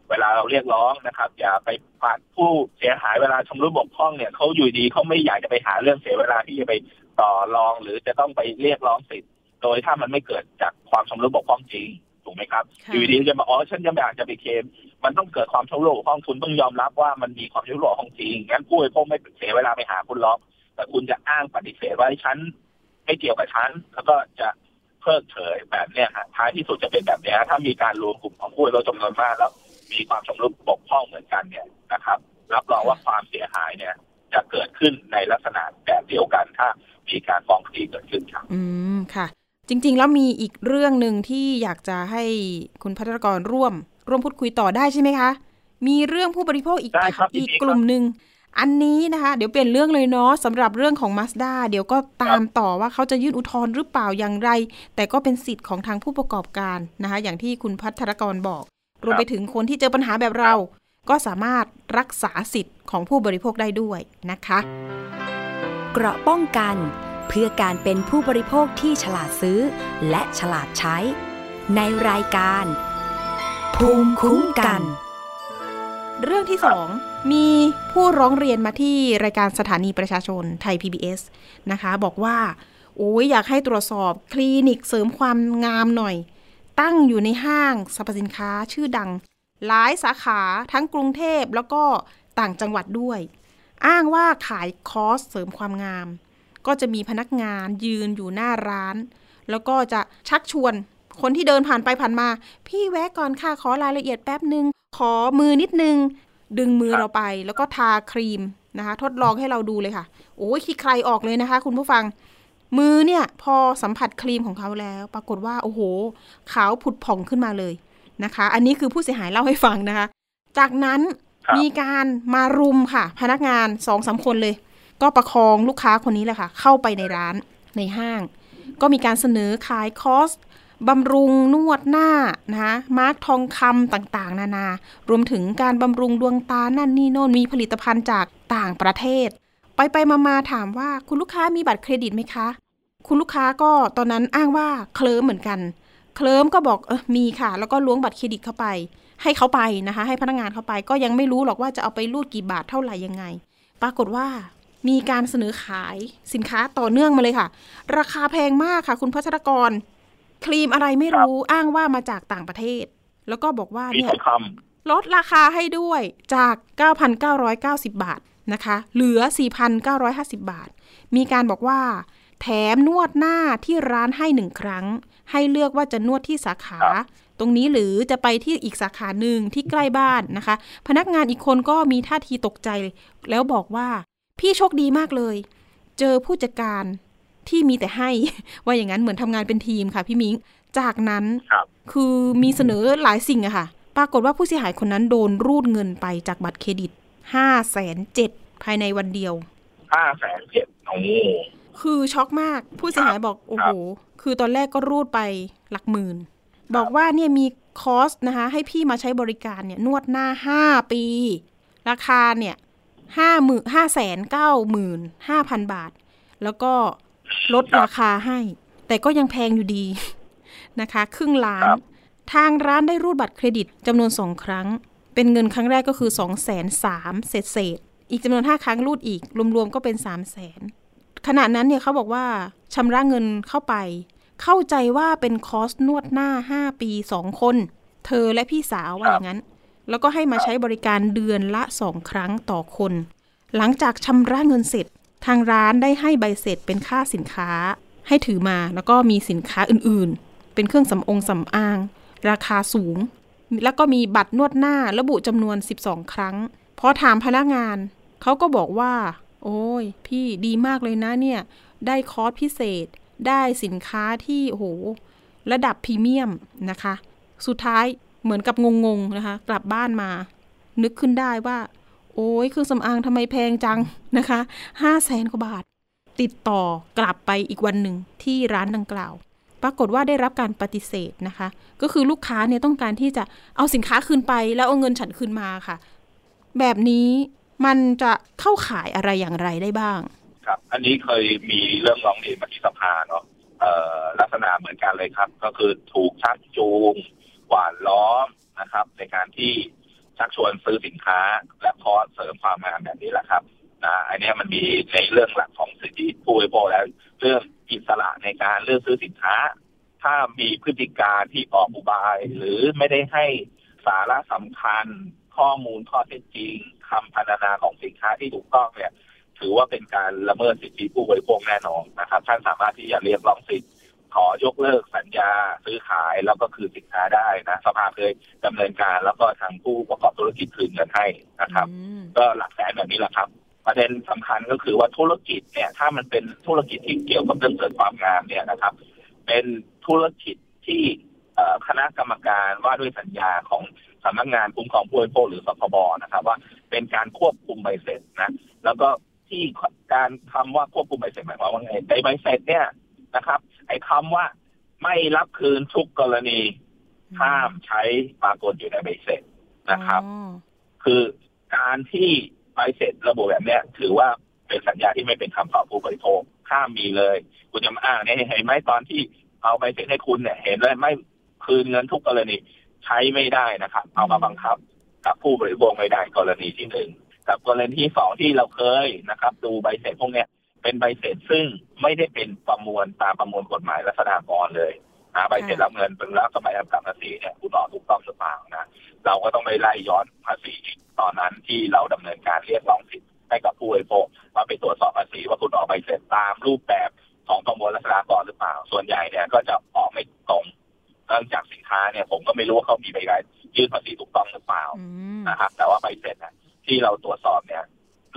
เวลาเราเรียกร้องนะครับ อย่าไปปัดผู้เสียหายเวลาชำรุดบกพร่องเนี่ยเขาอยู่ดีเขาไม่อยากจะไปหาเรื่องเสียเวลาที่จะไปต่อรอง หรือจะต้องไปเรียกร้องสิทธิ์โดยถ้ามันไม่เกิดจากความชำรุดบกพร่องจริงถูกไหมครับค่ะอยู่ดีจะมาอ๋อฉันยังไม่อยากจะไปเคลม มันต้องเกิดความชำรุดบกพร่องคุณต้องยอมรับว่ามันมีความชำรุดบกพร่องจริงงั้นผู้บริโภคไม่เสียเวลาไปหาคุณหรอกแต่คุณจะอ้างปฏิเสธว่าฉันไม่เกี่ยวกับฉันแล้วก็จะเพิกเฉยแบบเนี้ยฮะท้ายที่สุดจะเป็นแบบเนี้ยถ้ามีการรวมกลุ่มของผู้บริโภคจำนวนมากแล้ว มีความชำรุดบกพร่องเหมือนกันเนี่ยนะครับ รับรองว่าความเสียหายเนี่ย จะเกิดขึ้นในลักษณะแบบเดียวกันถ้ามีการฟ้องคดีเกิดขึ้นครับอืมค่ะ จริง ๆ แล้วมีอีกเรื่องหนึ่งที่อยากจะให้คุณพัทรกรร่วม ร่วมพูดคุยต่อได้ใช่ไหมคะ มีเรื่องผู้บริโภคอีกได้ครับอีกยินดีครับกลุ่มหนึ่งอันนี้นะคะ เดี๋ยวเปลี่ยนเรื่องเลยเนาะสำหรับเรื่องของ Mazda เดี๋ยวก็ตามต่อว่าเขาจะยื่นอุทธรณ์หรือเปล่าอย่างไร แต่ก็เป็นสิทธิ์ของทางผู้ประกอบการนะคะ อย่างที่คุณพัทรกรบอก รวมไปถึงคนที่เจอปัญหาแบบเรา ก็สามารถรักษาสิทธิ์ของผู้บริโภคได้ด้วยนะคะ เกราะป้องกัน เพื่อการเป็นผู้บริโภคที่ฉลาดซื้อ และฉลาดใช้ ในรายการ ภูมิคุ้มกัน เรื่องที่สองมีผู้ร้องเรียนมาที่รายการสถานีประชาชนไทย PBS นะคะ บอกว่า โอ้ยอยากให้ตรวจสอบคลินิกเสริมความงามหน่อย ตั้งอยู่ในห้างสรรพสินค้าชื่อดัง หลายสาขาทั้งกรุงเทพแล้วก็ต่างจังหวัดด้วย อ้างว่าขายคอร์สเสริมความงาม ก็จะมีพนักงานยืนอยู่หน้าร้าน แล้วก็จะชักชวน คนที่เดินผ่านไปผ่านมา พี่แวะก่อนค่ะขอรายละเอียดแป๊บหนึ่งขอมือนิดนึง ดึงมือเราไป แล้วก็ทาครีมนะคะ ทดลองให้เราดูเลยค่ะ โอ้ยขี้ใครออกเลยนะคะ คุณผู้ฟัง มือเนี่ย พอสัมผัสครีมของเขาแล้ว ปรากฏว่าโอ้โห ขาวผุดผ่องขึ้นมาเลยนะคะ อันนี้คือผู้เสียหายเล่าให้ฟังนะคะ จากนั้นมีการมารุมค่ะ พนักงานสองสาคนเลย ก็ประคองลูกค้าคนนี้แหละค่ะ เข้าไปในร้านในห้าง ก็มีการเสนอขายคอส บำรุงนวดหน้านะคะมาร์กทองคำต่างๆ นานารวมถึงการบำรุงดวงตานั่นนี่โน่นมีผลิตภัณฑ์จากต่างประเทศ ไปไปมาๆถามว่าคุณลูกค้ามีบัตรเครดิตไหมคะ คุณลูกค้าก็ตอนนั้นอ้างว่าเคลิ้มเหมือนกัน เคลิ้มก็บอกเออมีค่ะ แล้วก็ล้วงบัตรเครดิตเข้าไป ให้เขาไปนะคะ ให้พนักงานเข้าไปก็ยังไม่รู้หรอกว่าจะเอาไปรูดกี่บาทเท่าไหร่ยังไง ปรากฏว่ามีการเสนอขายสินค้าต่อเนื่องมาเลยค่ะ ราคาแพงมากค่ะ คุณพัชรกร ครีมอะไรไม่รู้อ้างว่ามาจากต่างประเทศ แล้วก็บอกว่าเนี่ยลดราคาให้ด้วยจาก 9,990 บาทนะคะ เหลือ 4,950 บาท มีการบอกว่า แถมนวดหน้าที่ร้านให้หนึ่งครั้ง ให้เลือกว่าจะนวดที่สาขา ตรงนี้หรือจะไปที่อีกสาขาหนึ่งที่ใกล้บ้านนะคะ พนักงานอีกคนก็มีท่าทีตกใจ แล้วบอกว่า พี่โชคดีมากเลย เจอผู้จัดการ ที่มีแต่ให้ ว่าอย่างนั้นเหมือนทำงานเป็นทีมค่ะ พี่มิงจากนั้นำครับคือมีเสนอหลายสิ่งอะค่ะ ปรากฏว่าผู้เสียหายคนนั้นโดนรูดเงินไปจากบัตรเครดิตห้าแสนเจ็ดภายในวันเดียวห้าแสนเจ็ดโอ้คือช็อกมาก ผู้เสียหายบอกโอ้โหคือตอนแรกก็รูดไปหลักหมื่น บอกว่าเนี่ยมีคอสนะคะ ให้พี่มาใช้บริการเนี่ยนวดหน้าห้าปี ราคาเนี่ยห้าหมื่นห้าแสนเก้าหมื่นห้าพันบาท แล้วก็ ลดราคาให้ แต่ก็ยังแพงอยู่ดีนะคะ ครึ่งล้าน ทางร้านได้รูดบัตรเครดิตจำนวนสองครั้ง เป็นเงินครั้งแรกก็คือสองแสนสามเศษเศษๆอีกจำนวนห้าครั้งรูดอีก รวมๆก็เป็นสามแสนขณะนั้นเนี่ยเขาบอกว่าชำระเงินเข้าไป เข้าใจว่าเป็นคอร์สนวดหน้า5ปี2คน เธอและพี่สาวว่าอย่างนั้น แล้วก็ให้มาใช้บริการเดือนละ2ครั้งต่อคน หลังจากชำระเงินเสร็จ ทางร้านได้ให้ใบเสร็จเป็นค่าสินค้า ให้ถือมาแล้วก็มีสินค้าอื่นๆ เป็นเครื่องสำองสำอาง ราคาสูง แล้วก็มีบัตรนวดหน้าระบุจำนวน 12 ครั้ง พอถามพนักงาน เขาก็บอกว่า โอ้ย พี่ดีมากเลยนะเนี่ย ได้คอร์สพิเศษ ได้สินค้าที่โอ้โหระดับพรีเมียมนะคะ สุดท้ายเหมือนกับงงๆนะคะ กลับบ้านมา นึกขึ้นได้ว่า โอ้ยเครื่องสำอางทำไมแพงจังนะคะห้าแสนกว่าบาท ติดต่อกลับไปอีกวันหนึ่งที่ร้านดังกล่าว ปรากฏว่าได้รับการปฏิเสธนะคะ ก็คือลูกค้าเนี่ยต้องการที่จะเอาสินค้าคืนไป แล้วเอาเงินฉันคืนมาค่ะ แบบนี้มันจะเข้าขายอะไรอย่างไรได้บ้าง ครับ อันนี้เคยมีเรื่องร้องเรียนมาที่สภาเนาะลักษณะเหมือนกันเลยครับ ก็คือถูกชักจูงหวานล้อมนะครับ ในการที่ ชักชวนซื้อสินค้าและคอร์สเสริมความงามแบบนี้แหละครับนะอันนี้มันมีในเรื่องหลักของสิทธิผู้บริโภคแล้ว เรื่องอิสระในการเลือกซื้อสินค้า ถ้ามีพฤติการที่ออกอุบาย หรือไม่ได้ให้สาระสำคัญ ข้อมูลข้อเท็จจริงคำพรรณนาของสินค้าที่ถูกต้องเนี่ย ถือว่าเป็นการละเมิดสิทธิผู้บริโภคแน่นอนนะครับท่านสามารถที่จะเรียกร้องสิทธิ ขอยกเลิกสัญญาซื้อขายแล้วก็คืนสินค้าได้นะสภาเคยดำเนินการแล้วก็ทางผู้ประกอบธุรกิจคืนเงินให้นะครับอืมก็หลักแสนแบบนี้แหละครับประเด็นสำคัญก็คือว่าธุรกิจเนี่ยถ้ามันเป็นธุรกิจที่เกี่ยวกับเรื่องเสริมความงามเนี่ยนะครับ เป็นธุรกิจที่เอ่อคณะกรรมการว่าด้วยสัญญาของสำนักงานคุ้มครองผู้บริโภคหรือสคบนะครับ ว่าเป็นการควบคุมใบเสร็จนะ แล้วก็ที่การคำว่าควบคุมใบเสร็จหมายความว่าไงในใบเสร็จเนี่ยนะครับ ไอ้คำว่าไม่รับคืนทุกกรณีห้ามใช้ปรากฏอยู่ในใบเสร็จนะครับอ๋อคือการที่ใบเสร็จระบุแบบเนี้ย ถือว่าเป็นสัญญาที่ไม่เป็นธรรมต่อผู้บริโภคห้ามมีเลย คุณจะมาอ้างเนี่ยเห็นไหมตอนที่เอาใบเสร็จให้คุณเนี่ยเห็นเลยไม่คืนเงินทุกกรณีใช้ไม่ได้นะครับ เอามาบังคับ กับผู้บริโภคไม่ได้กรณีที่หนึ่งกับกรณีที่สองที่เราเคยนะครับ ดูใบเสร็จพวกเนี้ย เป็นใบเสร็จซึ่งไม่ได้เป็นประมวลตามประมวลกฎหมายลักษณะกรเลยนะใบเสร็จรับเงินเป็นรับสมัยรับกรรมภาษีเนี่ยคุณออกถูกต้องหรือเปล่านะเราก็ต้องไปไล่ย้อนภาษีตอนนั้นที่เราดำเนินการเรียกร้องสิทธิ์ให้กับผู้บริโภคมาไปตรวจสอบภาษีว่าคุณออกใบเสร็จตามรูปแบบของประมวลลักษณะกรหรือเปล่า ส่วนใหญ่เนี่ยก็จะออกไม่ตรงเนื่องจากสินค้าเนี่ยผมก็ไม่รู้ว่าเขามีใบใบยื่นภาษีถูกต้องหรือเปล่าอืมนะครับแต่ว่าใบเสร็จน่ะที่เราตรวจสอบเนี่ย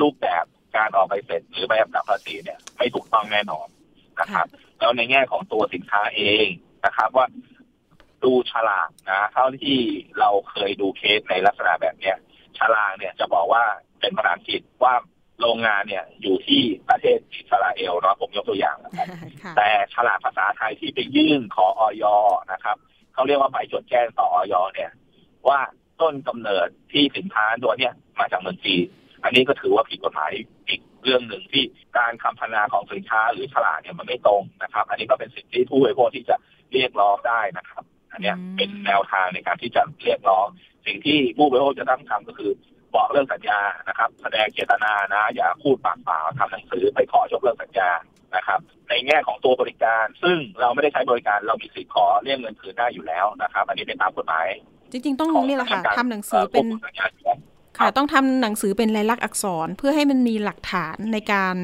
รูปแบบ การออกใบเสร็จหรือใบกำกับภาษีเนี่ยไม่ถูกต้องแน่นอนนะครับ แล้วในแง่ของตัวสินค้าเองนะครับ ว่าดูฉลากนะเท่าที่เราเคยดูเคสในลักษณะแบบเนี้ยฉลากเนี่ยจะบอกว่าเป็นภาษาอังกฤษว่าโรงงานเนี่ยอยู่ที่ประเทศอิสราเอลเนาะผมยกตัวอย่างนะครับค่ะแต่ฉลากภาษาไทยที่ไปยื่นขอออยนะครับเขาเรียกว่าใบจดแจ้งต่อออยเนี่ย ว่าต้นกำเนิดที่สินค้าตัวเนี้ยมาจากเมืองจีน อันนี้ก็ถือว่าผิดกฎหมายอีกเรื่องหนึ่งที่การคำพรรณนาของสินค้าหรือฉลากเนี่ยมันไม่ตรงนะครับ อันนี้ก็เป็นสิทธิผู้บริโภคที่จะเรียกร้องได้นะครับ อันเนี้ยอืมเป็นแนวทางในการที่จะเรียกร้อง สิ่งที่ผู้บริโภคจะต้องทำก็คือบอกเรื่องสัญญานะครับ แสดงเจตนานะ อย่าพูดปากเปล่าทำหนังสือไปขอยกเลิกสัญญานะครับ ในแง่ของตัวบริการ ซึ่งเราไม่ได้ใช้บริการเรามีสิทธิ์ขอเรียกเงินคืนได้อยู่แล้วนะครับ อันนี้เป็นตามกฎหมายจริงๆ ต้องของนี่แหละค่ะทางการทำหนังสือเป็น ต้องทำหนังสือเป็นลายลักษณ์อักษรเพื่อให้มันมีหลักฐานในการ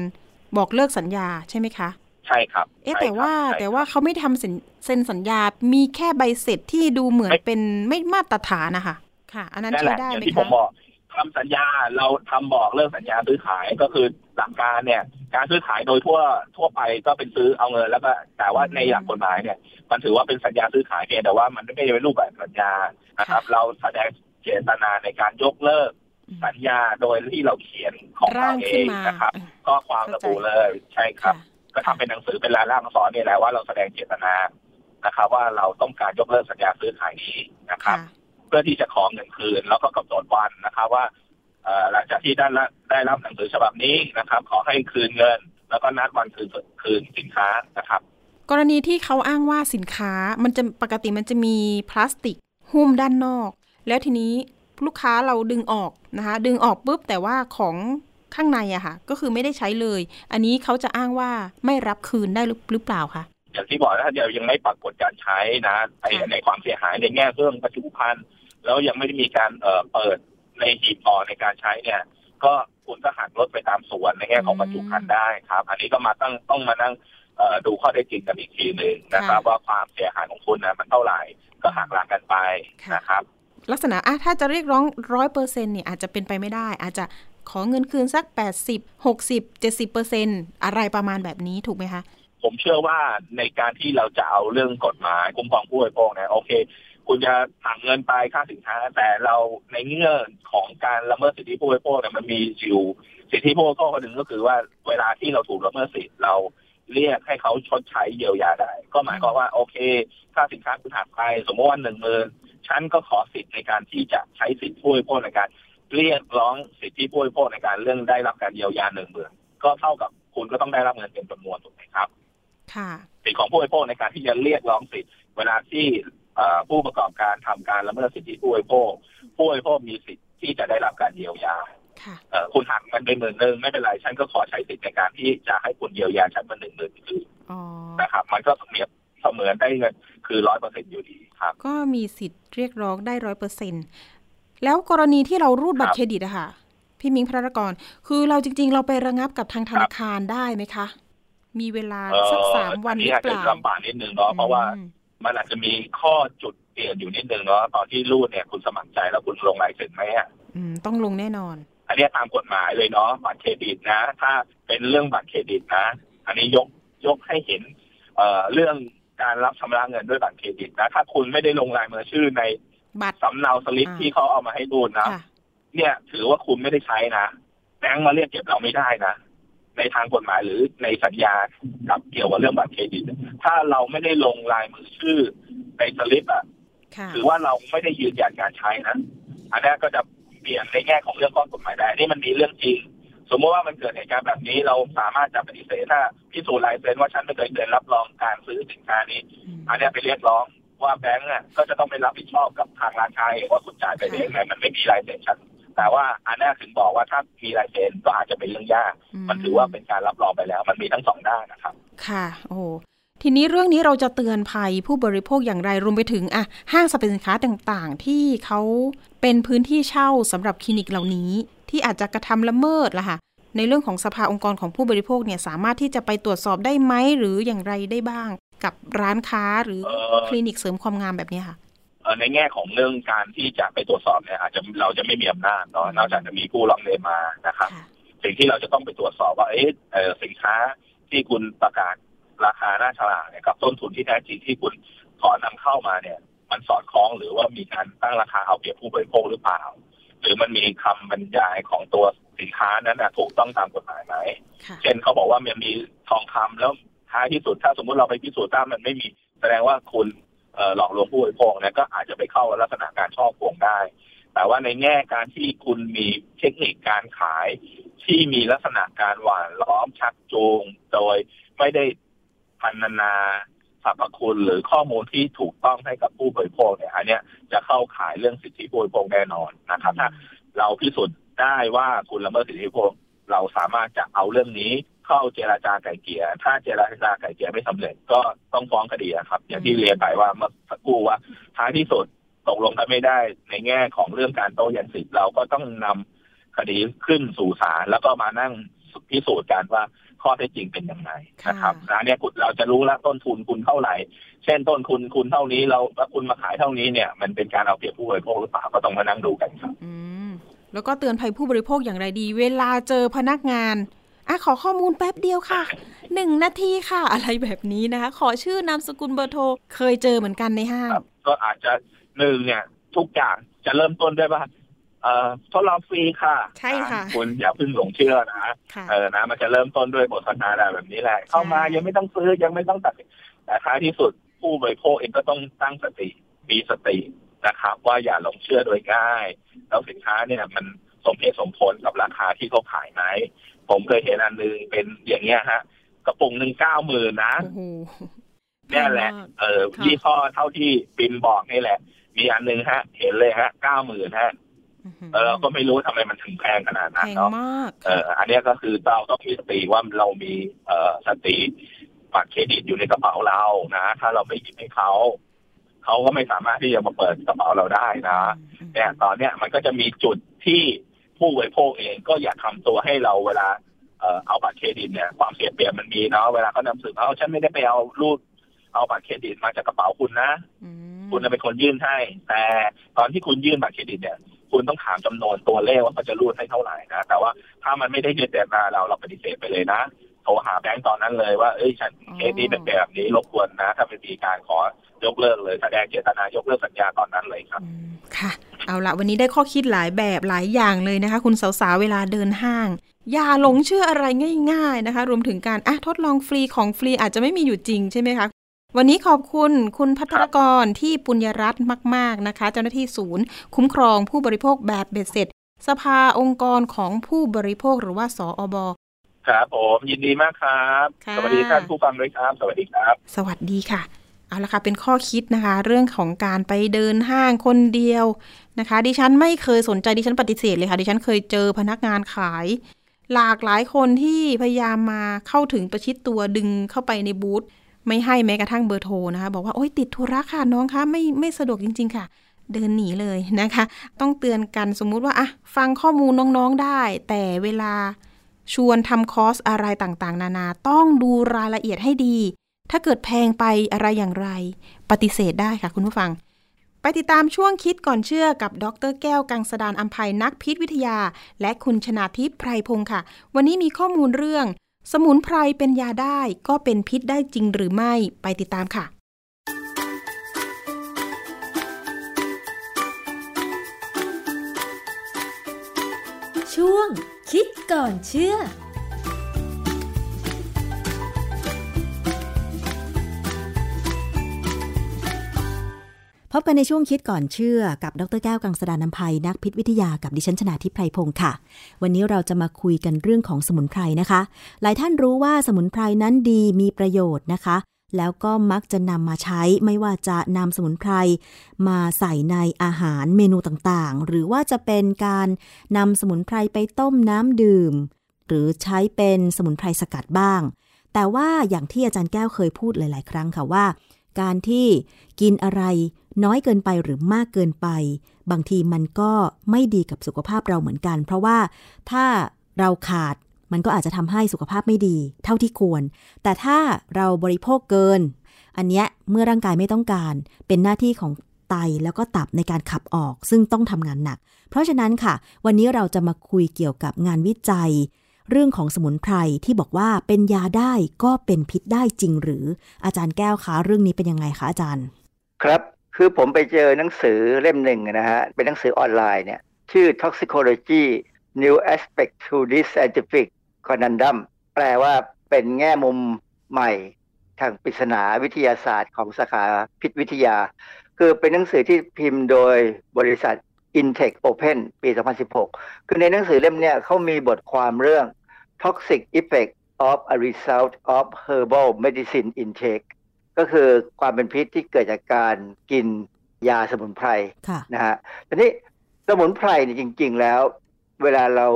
บอกเลิกสัญญาใช่ไหมคะ ใช่ครับ เอ๊ะใช่แต่ครับว่าใช่แต่ว่าเขาไม่ทำเซ็นเซ็นสัญญา มีแค่ใบเสร็จที่ดูเหมือนเป็นไม่มาตรฐานนะคะค่ะ อันนั้นนั่นใช้แหละได้อย่างไหมที่ผมคะบอกทำสัญญาเราทำบอกเลิกสัญญาซื้อขายก็คือหลักการเนี่ย การซื้อขายโดยทั่วทั่วไปก็เป็นซื้อเอาเงินแล้วก็แต่ว่าในหลักกฎหมายเนี่ย มันถือว่าเป็นสัญญาซื้อขายเพียงแต่ว่ามันไม่ได้เป็นรูปแบบสัญญานะครับ เราแสดงเจตนาในการยกเลิก สัญญาโดยที่เราเขียนของร่าเรางเอขึ้นงมานะครับอืมก็ความระบุเลยใช่ครับค่ะก็ทำเป็นหนังสือเป็นลายลักษณ์อักษรเนี่ยแหละว่าเราแสดงเจตนานะครับ ว่าเราต้องการยกเลิกสัญญาซื้อขายนี้นะครับค่ะเพื่อที่จะขอเงินคืน แล้วก็กำหนดวันนะครับว่าเอ่อหลังจากที่ได้รับได้รับหนังสือฉบับนี้นะครับ ขอให้คืนเงิน แล้วก็นัดวันคืนคืนสินค้านะครับ กรณีที่เขาอ้างว่าสินค้ามันจะปกติมันจะมีพลาสติกหุ้มด้านนอก แล้วทีนี้ ลูกค้าเราดึงออกนะคะ ดึงออกปุ๊บแต่ว่าของข้างในอะค่ะ ก็คือไม่ได้ใช้เลย อันนี้เขาจะอ้างว่าไม่รับคืนได้หรือหรือเปล่าคะอย่างที่บอกนะเดี๋ยวยังไม่ปรากฏการใช้นะในค่ะในความเสียหายในแง่เรื่องปัจจุบันแล้วยังไม่ได้มีการเอ่อเปิดในหีบห่อในการใช้เนี่ย ก็คุณก็หักลดไปตามส่วนในแง่ของปัจจุบันได้ครับ อันนี้ก็มาต้องต้องมานั่งเอ่อดูข้อเท็จจริงกันอีกทีหนึ่งนะครับ ว่าความเสียหายของคุณนะมันเท่าไหร่ก็หักล้างกันไปนะครับ ลักษณะอะถ้าจะเรียกร้องร้อยเปอร์เซ็นต์เนี่ยอาจจะเป็นไปไม่ได้ อาจจะขอเงินคืนสัก 80 60 70เปอร์เซ็นต์อะไรประมาณแบบนี้ถูกไหมคะ ผมเชื่อว่าในการที่เราจะเอาเรื่องกฎหมายคุ้มครองผู้บริโภคเนี่ยโอเค คุณจะสั่งเงินไปค่าสินค้า แต่เราในเงื่อนของการละเมิดสิทธิผู้บริโภคเนี่ยมันมีอยู่สิทธิผู้บริโภคคนหนึ่งก็คือว่าเวลาที่เราถูกละเมิดสิทธิ์เราเรียกให้เขาชดใช้เยียวยาได้ ก็หมายความว่าโอเคค่าสินค้าคุณหักไปสมมติว่าหนึ่งหมื่น ฉันก็ขอสิทธิ์ในการที่จะใช้สิทธิผู้บริโภคในการเรียกร้องสิทธิผู้บริโภคในการเรื่องได้รับการเยียวยาหนึ่งหมื่นก็เท่ากับคุณก็ต้องได้รับเงินเต็มจำนวนถูกไหมครับค่ะสิทธิของผู้บริโภคในการที่จะเรียกร้องสิทธิ์เวลาที่เอ่อผู้ประกอบการทำการละเมิดสิทธิผู้บริโภคผู้บริโภคมีสิทธิ์ที่จะได้รับการเยียวยาค่ะเอ่อคุณหักมันไปหมื่นหนึ่งไม่เป็นไรฉันก็ขอใช้สิทธิ์ในการที่จะให้คุณเยียวยาฉันมาหนึ่งหมื่นคืออ๋อนะครับ มันก็เสมียบ เสมือนได้เงินคือร้อยเปอร์เซ็นต์อยู่ดีครับ ก็มีสิทธิ์เรียกร้องได้ร้อยเปอร์เซ็นแล้วกรณีที่เรารูดบัตครัรบเครดิตอะค่ะพี่มิงพระรกร คือเราจริง ๆ เราไประงับกับทางธนาคารได้ไหมคะ มีเวลาเอ่อสักสามวันอัหรืออาจเปจะล่าลำบากนิดนึงเนาะเพราะว่าอืมมันอาจจะมีข้อจุดเปลี่ยนอยู่นิดนึงเนาะตอนที่รูดเนี่ยคุณสมัครใจแล้วคุณลงลายเซ็นไหมอะอืมต้องลงแน่นอน อันเนี้ยตามกฎหมายเลยเนาะบัตรเครดิตนะ ถ้าเป็นเรื่องบัตรเครดิตนะ อันนี้ยกยกให้เห็น เอ่อเรื่อง การรับชำระเงินด้วยบัตรเครดิตนะถ้าคุณไม่ได้ลงลายมือชื่อในบัตรสำเนาสลิปอ่าที่เขาเอามาให้ดูนะค่ะเนี่ย ถือว่าคุณไม่ได้ใช้นะแบงก์มาเรียกเก็บเราไม่ได้นะในทางกฎหมายหรือในสัญญากับเกี่ยวกับเรื่องบัตรเครดิต ถ้าเราไม่ได้ลงลายมือชื่อในสลิปอะค่ะถือว่าเราไม่ได้ยืนยันการใช้นะอันนี้ก็จะเปลี่ยนในแง่ของเรื่องข้อกฎหมายได้นี่มันมีเรื่องจริง สมมติว่ามันเกิดเหตุการณ์แบบนี้เราสามารถจะปฏิเสธถ้าพิสูจน์ลายเซ็นว่าฉันไม่เคยเซ็นรับรองการซื้อสินค้านี้อืมอันเนี้ยไปเรียกร้องว่าแบงก์อะก็จะต้องไปรับผิดชอบกับทางร้านค้าเองว่าคุณจ่ายไปเองไงมันไม่มีลายเซ็นฉันแต่ว่าอันเนี้ยถึงบอกว่าถ้ามีลายเซ็นก็อาจจะเป็นเรื่องยาก มันถือว่าเป็นการรับรองไปแล้ว มันมีทั้งสองด้านนะครับ ค่ะ โอ้โหทีนี้เรื่องนี้เราจะเตือนภัยผู้บริโภคอย่างไรรวมไปถึงอะห้างสรรพสินค้าต่างๆ ที่เขาเป็นพื้นที่เช่าสำหรับคลินิกเหล่านี้ ที่อาจจะกระทำละเมิดล่ะค่ะ ในเรื่องของสภาองค์กรของผู้บริโภคเนี่ยสามารถที่จะไปตรวจสอบได้ไหมหรืออย่างไรได้บ้าง กับร้านค้าหรือเอ่อคลินิกเสริมความงามแบบนี้ค่ะเในแง่ของเรื่องการที่จะไปตรวจสอบเนี่ยอาจจะเราจะไม่มีอำนาจเนาะนอกจากจะมีผู้ร้องเรียนมานะครับสิ่งที่เราจะต้องไปตรวจสอบว่าเอ๊ะสินค้าที่คุณประกาศราคาหน้าฉลากเนี่ยกับต้นทุนที่แท้จริงที่คุณขอนำเข้ามาเนี่ย มันสอดคล้องหรือว่ามีการตั้งราคาเอาเปรียบผู้บริโภคหรือเปล่า หรือมันมีคำบรรยายของตัวสินค้านั้นถูกต้องตามกฎหมายไหมเช่นเขาบอกว่ามันมีทองคำแล้วท้ายที่สุดถ้าสมมุติเราไปพิสูจน์ทราบมันไม่มีแสดงว่าคุณหลอกลวงผู้บริโภคเนี่ยก็อาจจะไปเข้าลักษณะการช่อโกงได้ แต่ว่าในแง่การที่คุณมีเทคนิคการขาย ที่มีลักษณะการหวานล้อมชักจูง โดยไม่ได้พันนาส รรพคุณหรือข้อมูลที่ถูกต้องให้กับผู้บริโภคเนี่ยอันเนี้ยจะเข้าขายเรื่องสิทธิผู้บริโภคแน่นอนนะครับถ้าเราพิสูจน์ได้ว่าคุณละเมิดสิทธิผู้บริโภคเราสามารถจะเอาเรื่องนี้เข้าเจราจาไก่เกี่ยถ้าเจราจาไก่เกี่ยไม่สำเร็จก็ต้องฟ้องคดีครับ อย่างที่เรียนไปว่าเมื่อสักครู่ว่าท้ายที่สุดตกลงกันไม่ได้ในแง่ของเรื่องการโต้ยันสิทธิ์เราก็ต้องนำคดีขึ้นสู่ศาลแล้วก็มานั่งพิสูจน์กันว่า ข้อเท็จจริงเป็นยังไงนะครับนะเนี่ยเราจะรู้แล้วต้นทุนคุณเท่าไหร่ เช่นต้นทุนคุณเท่านี้เราแล้วคุณมาขายเท่านี้เนี่ยมันเป็นการเอาเปรียบผู้บริโภคหรือเปล่าก็ต้องมานั่งดูกันครับอืมแล้วก็เตือนภัยผู้บริโภคอย่างไรดี เวลาเจอพนักงานอะขอข้อมูลแป๊บเดียวค่ะหนึ่งนาทีค่ะ อะไรแบบนี้นะคะ ขอชื่อนามสกุลเบอร์โทร เคยเจอเหมือนกันในห้าง ก็อาจจะหนึ่งเนี่ย ทุกอย่างจะเริ่มต้นด้วยว่าเอ่อ ทดลองฟรีค่ะใช่ค่ะคุณอย่าเพิ่งหลงเชื่อนะเออนะ มันจะเริ่มต้นด้วยบทสนทนาแบบนี้แหละ เข้ามายังไม่ต้องซื้อยังไม่ต้องตัดแต่ท้ายที่สุดผู้บริโภคเองก็ต้องตั้งสติมีสตินะครับ ว่าอย่าหลงเชื่อโดยง่าย แล้วสินค้าเนี่ยมันสมเหตุสมผลกับราคาที่เขาขายไหมผมเคยเห็นอันนึงเป็นอย่างเงี้ยฮะกระปุกหนึ่งเก้าหมื่นนะนี่แหละ เออยี่ห้อเท่าที่ปินบอกนี่แหละ มีอันนึงฮะ เห็นเลยฮะเก้าหมื่นฮะ เออก็ไม่รู้ทำไมมันถึงแพงขนาดนั้นเนาะเอออันนี้ก็คือเราต้องมีสติว่าเรามีเอ่อสติบัตรเครดิตอยู่ในกระเป๋าเรานะถ้าเราไม่หยิบให้เขาเขาก็ไม่สามารถที่จะมาเปิดกระเป๋าเราได้นะเนี่ยตอนเนี้ยมันก็จะมีจุดที่ผู้บริโภคเองก็อยากทำตัวให้เราเวลาเอาบัตรเครดิตเนี่ยความเสียเปรียบมันมีเนาะเวลาเขานำสืบเอาฉันไม่ได้ไปเอารูดเอาบัตรเครดิตมาจากกระเป๋าคุณนะคุณจะเป็นคนยื่นให้ แต่ตอนที่คุณยื่นบัตรเครดิตเนี่ย คุณต้องถามจำนวนตัวเลขว่าเขาจะรูดให้เท่าไหร่นะ แต่ว่าถ้ามันไม่ได้ยืนแต่มาเราเราปฏิเสธไปเลยนะโทรหาแบงก์ตอนนั้นเลยว่าเอ้ยฉันเคสนี้เป็นแบบนี้รบกวนนะ ถ้าเป็นมีการขอยกเลิกเลยแสดงเจตนายกเลิกสัญญาตอนนั้นเลยครับค่ะ เอาละวันนี้ได้ข้อคิดหลายแบบหลายอย่างเลยนะคะ คุณสาวๆเวลาเดินห้าง อย่าหลงเชื่ออะไรง่าย ๆนะคะ รวมถึงการอะทดลองฟรีของฟรีอาจจะไม่มีอยู่จริงใช่ไหมคะ วันนี้ขอบคุณคุณพัทรกรที่ปุญญรัตน์มาก ๆ นะคะ เจ้าหน้าที่ศูนย์ คุ้มครองผู้บริโภคแบบเบ็ดเสร็จ สภาองค์กรของผู้บริโภคหรือว่าสออบครับผมยินดีมากครับ สวัสดีท่านผู้ฟังด้วยครับ สวัสดีครับ สวัสดีค่ะ เอาละค่ะ เป็นข้อคิดนะคะ เรื่องของการไปเดินห้างคนเดียวนะคะ ดิฉันไม่เคยสนใจดิฉันปฏิเสธเลยค่ะ ดิฉันเคยเจอพนักงานขาย หลากหลายคนที่พยายามมาเข้าถึงประชิดตัวดึงเข้าไปในบูธ ไม่ให้แม้กระทั่งเบอร์โทรนะคะ บอกว่าโอ๊ยติดธุระค่ะน้องคะไม่ไม่สะดวกจริง ๆ ค่ะ เดินหนีเลยนะคะ ต้องเตือนกันสมมุติว่าอะฟังข้อมูลน้องๆได้ แต่เวลาชวนทำคอร์สอะไรต่างๆ นานา ต้องดูรายละเอียดให้ดี ถ้าเกิดแพงไปอะไรอย่างไร ปฏิเสธได้ค่ะคุณผู้ฟัง ไปติดตามช่วงคิดก่อนเชื่อกับดรแก้วกังสดานอัมภัยนักพิษวิทยา และคุณชนาทิพย์ไพรพงศ์ค่ะ วันนี้มีข้อมูลเรื่อง สมุนไพรเป็นยาได้ก็เป็นพิษได้จริงหรือไม่ไปติดตามค่ะ ช่วงคิดก่อนเชื่อ บกันในช่วงคิดก่อนเชื่อกับดรแก้วกังสดานนภัยนักพิษวิทยากับดิฉันชนาทิพไพรพงศ์ค่ะ วันนี้เราจะมาคุยกันเรื่องของสมุนไพรนะคะ หลายท่านรู้ว่าสมุนไพรนั้นดีมีประโยชน์นะคะ แล้วก็มักจะนำมาใช้ไม่ว่าจะนำสมุนไพรมาใส่ในอาหารเมนูต่างๆ หรือว่าจะเป็นการนำสมุนไพรไปต้มน้ำดื่ม หรือใช้เป็นสมุนไพรสกัดบ้าง แต่ว่าอย่างที่อาจารย์แก้วเคยพูดหลาย ๆ ครั้งค่ะว่า การที่กินอะไร น้อยเกินไปหรือมากเกินไป บางทีมันก็ไม่ดีกับสุขภาพเราเหมือนกัน เพราะว่าถ้าเราขาดมันก็อาจจะทำให้สุขภาพไม่ดี เท่าที่ควร แต่ถ้าเราบริโภคเกิน อันเนี้ยเมื่อร่างกายไม่ต้องการ เป็นหน้าที่ของไตแล้วก็ตับในการขับออก ซึ่งต้องทำงานหนัก เพราะฉะนั้นค่ะ วันนี้เราจะมาคุยเกี่ยวกับงานวิจัย เรื่องของสมุนไพรที่บอกว่าเป็นยาได้ก็เป็นพิษได้จริงหรือ อาจารย์แก้วคะเรื่องนี้เป็นยังไงคะอาจารย์ ครับ คือผมไปเจอหนังสือเล่มหนึ่งนะฮะ เป็นหนังสือออนไลน์เนี่ย ชื่อ Toxicology New Aspect to this Scientific Conundrum แปลว่าเป็นแง่มุมใหม่ทางปริศนาวิทยาศาสตร์ของสาขาพิษวิทยา คือเป็นหนังสือที่พิมพ์โดยบริษัท Intech Open ปี 2016 คือในหนังสือเล่มเนี้ยเขามีบทความเรื่อง Toxic Effect of a Result of Herbal Medicine Intake ก็คือความเป็นพิษที่เกิดจากการกินยาสมุนไพรค่ะนะฮะทีนี้สมุนไพรเนี่ยจริง ๆ แล้ว เวลาเรา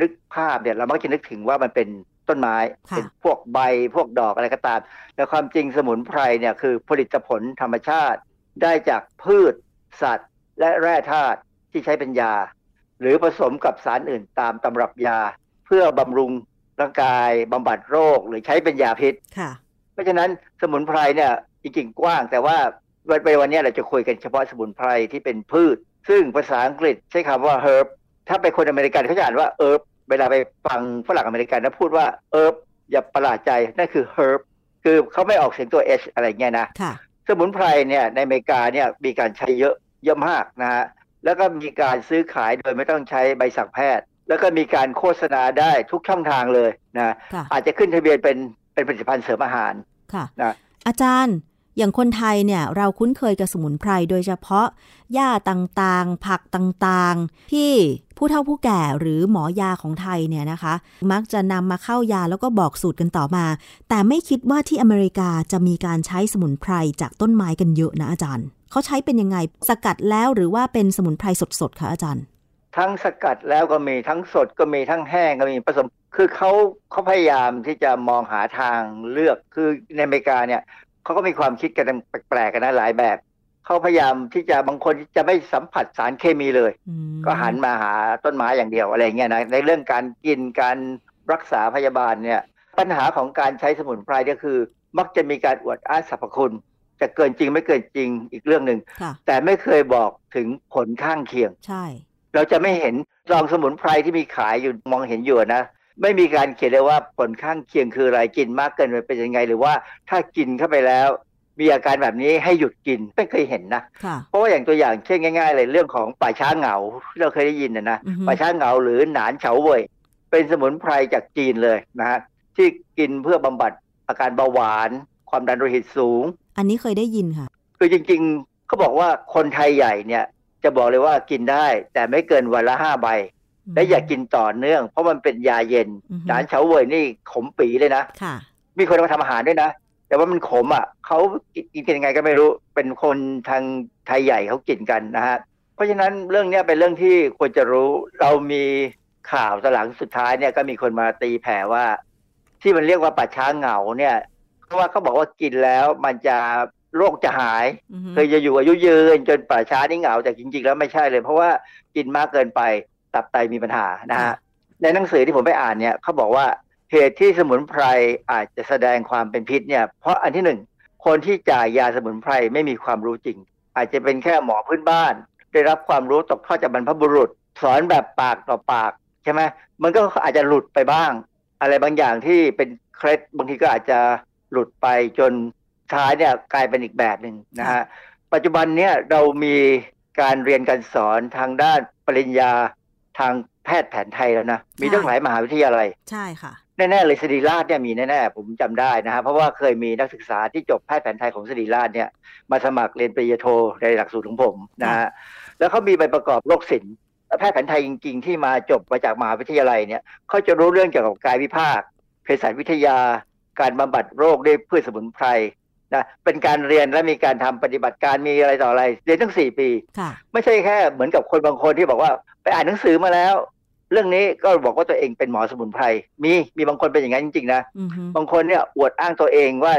นึกภาพเนี่ยเรามักจะนึกถึงว่ามันเป็นต้นไม้ค่ะเป็นพวกใบพวกดอกอะไรก็ตาม แต่ความจริงสมุนไพรเนี่ยคือผลิตผลธรรมชาติได้จากพืช สัตว์ และแร่ธาตุที่ใช้เป็นยา หรือผสมกับสารอื่นตามตำรับยา เพื่อบำรุงร่างกายบำบัดโรคหรือใช้เป็นยาพิษค่ะเพ ราะฉะนั้นสมุนไพรเนี่ยจริงๆกว้าง แต่ว่าวันไปวันเนี้ยเราจะคุยกันเฉพาะสมุนไพรที่เป็นพืช ซึ่งภาษาอังกฤษใช้คำว่า herb ถ้าเป็นคนอเมริกันเขาจะอ่านว่า herb เวลาไปฟังฝรั่งอเมริกันนะพูดว่า herb อย่าประหลาดใจนั่นคือ herb คือเขาไม่ออกเสียงตัว h อะไรเงี้ยนะค่ะสมุนไพรเนี่ยในอเมริกาเนี่ยมีการใช้เยอะเยอะมากนะฮะแล้วก็มีการซื้อขายโดยไม่ต้องใช้ใบสั่งแพทย์ แล้วก็มีการโฆษณาได้ทุกช่องทางเลยนะค่ะอาจจะขึ้นทะเบียนเป็น เป็นผลิตภัณฑ์เสริมอาหารค่ะนะอาจารย์อย่างคนไทยเนี่ยเราคุ้นเคยกับสมุนไพรโดยเฉพาะหญ้าต่างๆ ผักต่างๆ ที่ผู้เฒ่าผู้แก่หรือหมอยาของไทยเนี่ยนะคะ มักจะนำมาเข้ายาแล้วก็บอกสูตรกันต่อมา แต่ไม่คิดว่าที่อเมริกาจะมีการใช้สมุนไพรจากต้นไม้กันเยอะนะอาจารย์ เขาใช้เป็นยังไงสกัดแล้วหรือว่าเป็นสมุนไพรสดๆคะอาจารย์ ทั้งสกัดแล้วก็มีทั้งสดก็มีทั้งแห้งก็มีผสม คือเขาเขาพยายามที่จะมองหาทางเลือกคือในอเมริกาเนี่ยเขาก็มีความคิดกันแปลกๆกันนะหลายแบบเขาพยายามที่จะบางคนจะไม่สัมผัสสารเคมีเลยอืมก็หันมาหาต้นไม้อย่างเดียวอะไรเงี้ยนะในเรื่องการกินการรักษาพยาบาลเนี่ยปัญหาของการใช้สมุนไพรก็คือ มักจะมีการอวดอ้างสรรพคุณจะเกินจริงไม่เกินจริงอีกเรื่องหนึ่งค่ะแต่ไม่เคยบอกถึงผลข้างเคียง ใช่ เราจะไม่เห็นซองสมุนไพรที่มีขายอยู่มองเห็นอยู่นะ ไม่มีการเขียนเลยว่าผลข้างเคียงคืออะไรกินมากเกินไปเป็นยังไง หรือว่าถ้ากินเข้าไปแล้ว มีอาการแบบนี้ให้หยุดกินไม่เคยเห็นนะค่ะเพราะว่าอย่างตัวอย่างเช่นง่าย ๆ เลยเรื่องของป่าช้าเหงาที่เราเคยได้ยินนะนะอือฮึป่าช้าเหงาหรือหนานเฉาเว่ยเป็นสมุนไพรจากจีนเลยนะฮะที่กินเพื่อบำบัดอาการเบาหวาน ความดันโลหิตสูง อันนี้เคยได้ยินค่ะ คือจริงๆเขาบอกว่าคนไทยใหญ่เนี่ยจะบอกเลยว่ากินได้ แต่ไม่เกินวันละห้าใบ และอย่ากินต่อเนื่อง เพราะมันเป็นยาเย็นอือฮึหนานเฉาเว่ยนี่ขมปีเลยนะค่ะ มีคนเอามาทำอาหารด้วยนะแต่ว่ามันขมอะเขากินกันยังไงก็ไม่รู้เป็นคนทางไทยใหญ่เขากินกันนะฮะเพราะฉะนั้นเรื่องเนี้ยเป็นเรื่องที่ควรจะรู้เรามีข่าวตอนหลังสุดท้ายเนี่ยก็มีคนมาตีแผ่ว่า ที่มันเรียกว่าป่าช้าเหงาเนี่ยเพราะว่าเขาบอกว่ากินแล้วมันจะโรคจะหายอือฮึเคยจะอยู่อายุยืนจนป่าช้านี่เหงาแต่จริงๆแล้วไม่ใช่เลย เพราะว่ากินมากเกินไป ตับไตมีปัญหานะฮะในหนังสือที่ผมไปอ่านเนี่ยเขาบอกว่าเหตุที่สมุนไพรอาจจะแสดงความเป็นพิษเนี่ยเพราะอันที่หนึ่งคนที่จ่ายยาสมุนไพรไม่มีความรู้จริง อาจจะเป็นแค่หมอพื้นบ้าน ได้รับความรู้ตกทอดจากบรรพบุรุษ สอนแบบปากต่อปากใช่ไหมมันก็อาจจะหลุดไปบ้าง อะไรบางอย่างที่เป็นเคล็ดบางทีก็อาจจะหลุดไปจนท้ายเนี่ยกลายเป็นอีกแบบหนึ่งนะฮะปัจจุบันเนี่ยเรามีการเรียนการสอนทางด้านปริญญา ทางแพทย์แผนไทยแล้วนะ มีตั้งหลายมหาวิทยาลัย ใช่ค่ะ แน่ ๆ เลยศิริราชเนี่ยมีแน่ ๆ ผมจำได้นะฮะ เพราะว่าเคยมีนักศึกษาที่จบแพทย์แผนไทยของศิริราชเนี่ย มาสมัครเรียนปริญญาโทในหลักสูตรของผมนะฮะ แล้วเขามีใบประกอบโรคศิลป์แพทย์แผนไทยจริง ๆ ที่มาจบมาจากมหาวิทยาลัยเนี่ยเขาจะรู้เรื่องเกี่ยวกับกายวิภาคเภสัชวิทยา การบำบัดโรคด้วยพืชสมุนไพรนะเป็นการเรียนและมีการทำปฏิบัติการมีอะไรต่ออะไร เรียนตั้งสี่ปีค่ะไม่ใช่แค่เหมือนกับคนบางคนที่บอกว่าไป อ่านหนังสือมาแล้ว เรื่องนี้ก็บอกว่าตัวเองเป็นหมอสมุนไพรมีมีบางคนเป็นอย่างนั้นจริงๆนะอือฮึบางคนเนี่ยอวดอ้างตัวเองว่า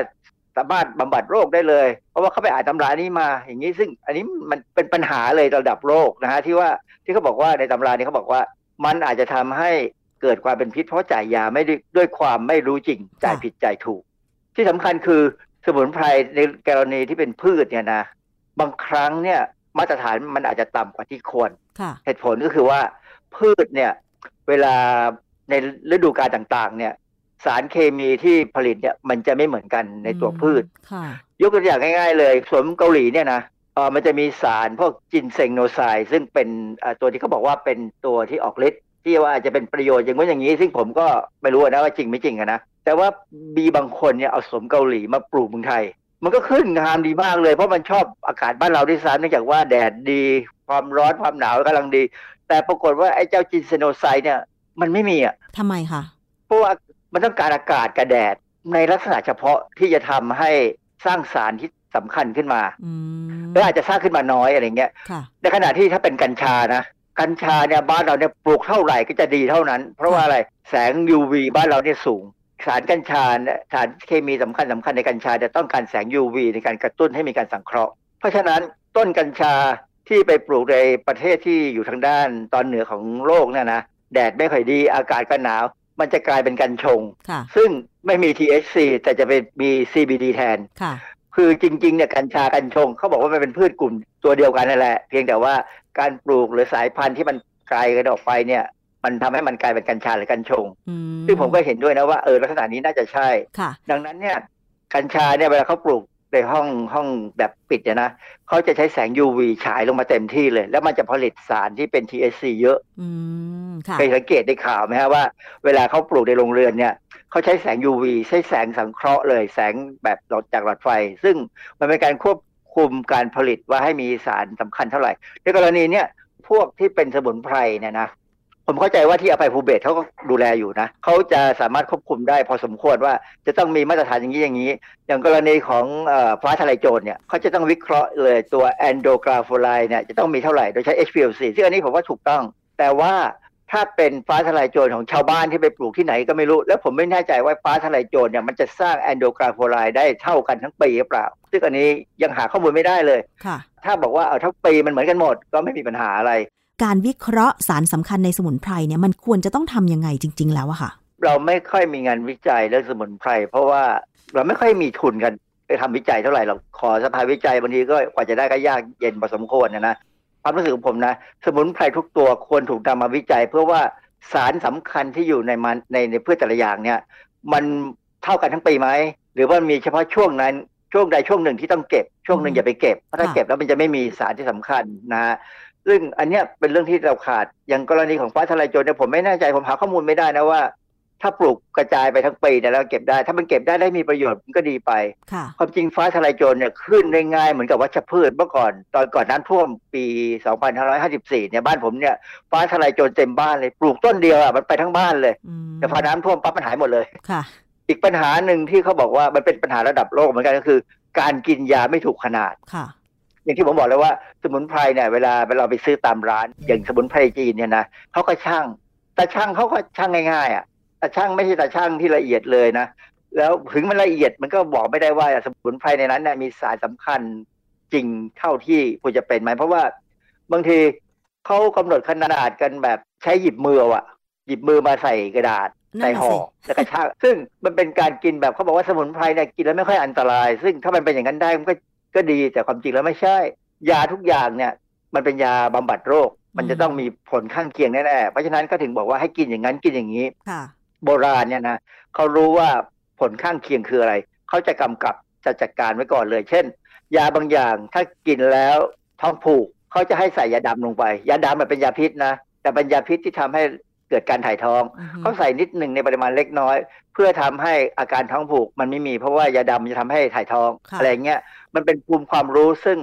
สามารถบำบัดโรคได้เลย เพราะว่าเขาไปอ่านตำรานี้มาอย่างนี้ซึ่งอันนี้มันเป็นปัญหาเลยระดับโลกนะฮะที่ว่าที่เขาบอกว่าในตำรานี้เขาบอกว่า มันอาจจะทำให้เกิดความเป็นพิษเพราะจ่ายยาไม่ได้ด้วยความไม่รู้จริงจ่ายผิดจ่ายถูก ที่สำคัญคือสมุนไพรในกรณีที่เป็นพืชเนี่ยนะ บางครั้งเนี่ย มาตรฐานมันอาจจะต่ำกว่าที่ควรค่ะเหตุผลก็คือว่าพืชเนี่ย เวลาในฤดูกาลต่างๆ เนี่ย สารเคมีที่ผลิตเนี่ย มันจะไม่เหมือนกันในตัวพืชค่ะยกตัวอย่างง่าย ๆ เลยสวนเกาหลีเนี่ยนะเออมันจะมีสารพวกจินเซงโนไซด์ซึ่งเป็นเอ่อตัวที่เขาบอกว่าเป็นตัวที่ออกฤทธิ์ที่ว่าจะเป็นประโยชน์อย่างนู้นอย่างนี้ ซึ่งผมก็ไม่รู้นะว่าจริงไม่จริงอะนะแต่ว่ามีบางคนเนี่ยเอาสมเกาหลีมาปลูกเมืองไทย มันก็ขึ้นงามดีมากเลย เพราะมันชอบอากาศบ้านเราด้วยซ้ำเนื่องจากว่าแดดดี ความร้อนความหนาวกำลังดี แต่ปรากฏว่าไอ้เจ้าจินเซโนไซด์เนี่ยมันไม่มีอะทำไมคะเพราะว่ามันต้องการอากาศกับแดดในลักษณะเฉพาะที่จะทำให้สร้างสารที่สำคัญขึ้นมาอืมหรืออาจจะสร้างขึ้นมาน้อยอะไรเงี้ยค่ะในขณะที่ถ้าเป็นกัญชานะกัญชาเนี่ยบ้านเราเนี่ยปลูกเท่าไหร่ก็จะดีเท่านั้น เพราะว่าอะไรแสง UV บ้านเราเนี่ยสูง สารกัญชาเนี่ยสารเคมีสำคัญสำคัญในกัญชาจะต้องการแสง UV ในการกระตุ้นให้มีการสังเคราะห์ เพราะฉะนั้นต้นกัญชาที่ไปปลูกในประเทศที่อยู่ทางด้านตอนเหนือของโลกเนี่ยนะแดดไม่ค่อยดีอากาศก็หนาว มันจะกลายเป็นกัญชงค่ะซึ่งไม่มี THC แต่จะเป็นมี CBD แทนค่ะคือจริงๆเนี่ยกัญชากัญชงเขาบอกว่ามันเป็นพืชกลุ่มตัวเดียวกันนั่นแหละ เพียงแต่ว่าการปลูกหรือสายพันธุ์ที่มันไกลกันออกไปเนี่ย มันทำให้มันกลายเป็นกัญชาหรือกัญชงอืมซึ่งผมก็เห็นด้วยนะว่าเออลักษณะนี้น่าจะใช่ค่ะดังนั้นเนี่ยกัญชาเนี่ยเวลาเขาปลูกในห้องห้องแบบปิดเนี่ยนะเขาจะใช้แสง UV ฉายลงมาเต็มที่เลย แล้วมันจะผลิตสารที่เป็น THC เยอะอืมค่ะเคยสังเกตในข่าวไหมฮะว่า เวลาเขาปลูกในโรงเรือนเนี่ยเขาใช้แสง UV ใช้แสงสังเคราะห์เลย แสงแบบหลอดจากหลอดไฟ ซึ่งมันเป็นการควบคุมการผลิตว่าให้มีสารสำคัญเท่าไหร่ในกรณีเนี่ยพวกที่เป็นสมุนไพรเนี่ยนะ ผมเข้าใจว่าที่อภัยภูเบศรเขาก็ดูแลอยู่นะเขาจะสามารถควบคุมได้พอสมควรว่าจะต้องมีมาตรฐานอย่างนี้อย่างนี้ อย่างกรณีของเอ่อฟ้าทะลายโจรเนี่ยเขาจะต้องวิเคราะห์เลยตัวแอนโดกราโฟไลเนี่ยจะต้องมีเท่าไหร่โดยใช้ HPLC ซึ่งอันนี้ผมว่าถูกต้อง แต่ว่าถ้าเป็นฟ้าทลายโจรของชาวบ้านที่ไปปลูกที่ไหนก็ไม่รู้ แล้วผมไม่แน่ใจว่าฟ้าทลายโจรเนี่ยมันจะสร้างแอนโดกราโฟไลได้เท่ากันทั้งปีหรือเปล่า ซึ่งอันนี้ยังหาข้อมูลไม่ได้เลยค่ะถ้าบอกว่าเอาทั้งปีมันเหมือนกันหมดก็ไม่มีปัญหาอะไร การวิเคราะห์สารสำคัญในสมุนไพรเนี่ยมันควรจะต้องทำยังไงจริง ๆ แล้วอะค่ะ เราไม่ค่อยมีงานวิจัยเรื่องสมุนไพร เพราะว่าเราไม่ค่อยมีทุนกันไปทำวิจัยเท่าไหร่เราขอสภาวิจัยบางทีก็กว่าจะได้ก็ยากเย็นพอสมควรนะนะความรู้สึกของผมนะ สมุนไพรทุกตัวควรถูกนำมาวิจัย เพื่อว่าสารสำคัญที่อยู่ในมันในในพืชแต่ละอย่างเนี่ย มันเท่ากันทั้งปีไหมหรือว่ามีเฉพาะช่วงนั้นช่วงใดช่วงหนึ่งที่ต้องเก็บช่วงหนึ่งอย่าไปเก็บเพราะถ้าเก็บแล้วมันจะไม่มีสารที่สำคัญนะฮะ ซึ่งอันเนี้ยเป็นเรื่องที่เราขาด อย่างกรณีของฟ้าทลายโจรเนี่ยผมไม่แน่ใจผมหาข้อมูลไม่ได้นะว่า ถ้าปลูกกระจายไปทั้งปีเนี่ยแล้วเก็บได้ ถ้ามันเก็บได้ได้มีประโยชน์มันก็ดีไปค่ะความจริงฟ้าทลายโจรเนี่ยขึ้นได้ง่ายเหมือนกับวัชพืชเมื่อก่อน ตอนก่อนน้ำท่วมปี 2554 เนี่ยบ้านผมเนี่ยฟ้าทลายโจรเต็มบ้านเลยปลูกต้นเดียวอะมันไปทั้งบ้านเลยอืมแต่พอน้ำท่วมปั๊บมันหายหมดเลยค่ะ อีกปัญหาหนึ่งที่เขาบอกว่ามันเป็นปัญหาระดับโลกเหมือนกันก็คือ การกินยาไม่ถูกขนาดค่ะ อย่างที่ผมบอกเลยว่าสมุนไพรเนี่ยเวลาเวลาไปซื้อตามร้าน อย่างสมุนไพรจีนเนี่ยนะเขาก็ช่างแต่ช่างเขาก็ช่างง่ายๆอะแต่ช่างไม่ใช่แต่ช่างที่ละเอียดเลยนะแล้วถึงมันละเอียดมันก็บอกไม่ได้ว่าสมุนไพรในนั้นเนี่ยมีสารสำคัญจริงเท่าที่ควรจะเป็นไหมเพราะว่าบางทีเขากำหนดขนาดกันแบบใช้หยิบมือเอาอะหยิบมือมาใส่กระดาษนั่ใส่นน่ะห่อสิแล้วก็ช่างซึ่งมันเป็นการกินแบบเขาบอกว่าสมุนไพรเนี่ยกินแล้วไม่ค่อยอันตราย ซึ่งถ้ามันเป็นอย่างนั้นได้มันก็ ก็ดีแต่ความจริงแล้วไม่ใช่ ยาทุกอย่างเนี่ย มันเป็นยาบำบัดโรค มันจะต้องมีผลข้างเคียงแน่ๆเพราะฉะนั้นก็ถึงบอกว่าให้กินอย่างนั้นกินอย่างนี้ค่ะโบราณเนี่ยนะเขารู้ว่าผลข้างเคียงคืออะไรเขาจะกำกับจะจัดการไว้ก่อนเลย เช่น ยาบางอย่างถ้ากินแล้วท้องผูกเขาจะให้ใส่ยาดำลงไป ยาดำมันเป็นยาพิษนะแต่เป็นยาพิษที่ทำให้ เกิดการถ่ายท้องอือฮึเขาใส่นิดหนึ่งในปริมาณเล็กน้อย เพื่อทำให้อาการท้องผูกมันไม่มี เพราะว่ายาดำจะทำให้ถ่ายท้องค่ะอะไรเงี้ยมันเป็นภูมิความรู้ซึ่ง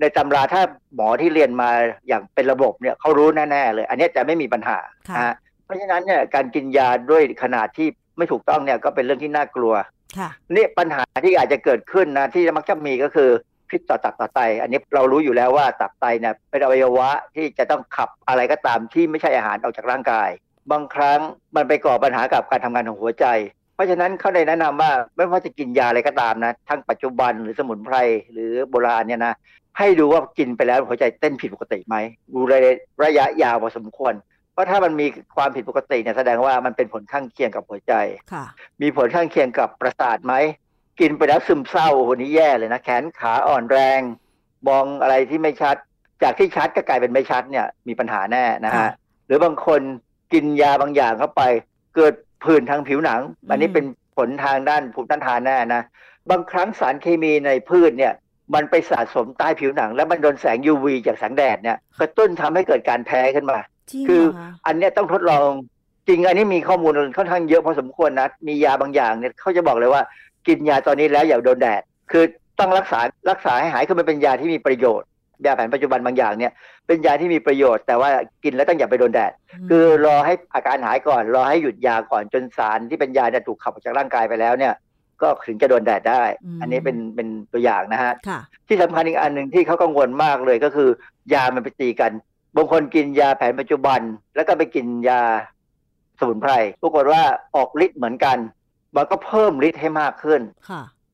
ในตำราถ้าหมอที่เรียนมาอย่างเป็นระบบเนี่ยเขารู้แน่ๆเลย อันเนี้ยจะไม่มีปัญหาค่ะนะฮะเพราะฉะนั้นเนี่ยการกินยาด้วยขนาดที่ไม่ถูกต้องเนี่ยก็เป็นเรื่องที่น่ากลัวค่ะนี่ปัญหาที่อาจจะเกิดขึ้นนะที่มักจะมีก็คือ พิษต่อตับต่อไต อันนี้เรารู้อยู่แล้วว่าตับไตเนี่ยเป็นอวัยวะที่จะต้องขับอะไรก็ตามที่ไม่ใช่อาหารออกจากร่างกาย บางครั้งมันไปก่อปัญหากับการทำงานของหัวใจ เพราะฉะนั้นเขาได้แนะนำว่าไม่ว่าจะกินยาอะไรก็ตามนะทั้งปัจจุบันหรือสมุนไพรหรือโบราณเนี่ยนะให้ดูว่ากินไปแล้วหัวใจเต้นผิดปกติไหมดูในระยะยาวพอสมควรเพราะถ้ามันมีความผิดปกติเนี่ยแสดงว่ามันเป็นผลข้างเคียงกับหัวใจค่ะมีผลข้างเคียงกับประสาทไหม กินไปแล้วซึมเศร้าโอ้โหนี่แย่เลยนะแขนขาอ่อนแรง มองอะไรที่ไม่ชัด จากที่ชัดก็กลายเป็นไม่ชัดเนี่ยมีปัญหาแน่นะฮะหรือบางคนกินยาบางอย่างเข้าไป เกิดผื่นทางผิวหนัง อันนี้เป็นผลทางด้านภูมิต้านทานแน่นะบางครั้งสารเคมีในพืชเนี่ย มันไปสะสมใต้ผิวหนัง แล้วมันโดนแสง UV จากแสงแดดเนี่ยกระตุ้นทำให้เกิดการแพ้ขึ้นมา คืออันนี้ต้องทดลองจริงอันนี้มีข้อมูลค่อนข้างเยอะพอสมควรนะ มียาบางอย่างเนี่ยเขาจะบอกเลยว่า กินยาตอนนี้แล้วอย่าโดนแดด คือต้องรักษารักษาให้หายคือมันเป็นยาที่มีประโยชน์ยาแผนปัจจุบันบางอย่างเนี่ยเป็นยาที่มีประโยชน์ แต่ว่ากินแล้วต้องอย่าไปโดนแดด คือรอให้อาการหายก่อน รอให้หยุดยาก่อนจนสารที่เป็นยาเนี่ยถูกขับออกจากร่างกายไปแล้วเนี่ยก็ถึงจะโดนแดดได้ อันนี้เป็นเป็นตัวอย่างนะฮะ ที่สำคัญอีกอันหนึ่งที่เขากังวลมากเลยก็คือ ยามันไปตีกัน บางคนกินยาแผนปัจจุบัน แล้วก็ไปกินยาสมุนไพร ปรากฏว่าออกฤทธิ์เหมือนกัน มันก็เพิ่มฤทธิ์ให้มากขึ้น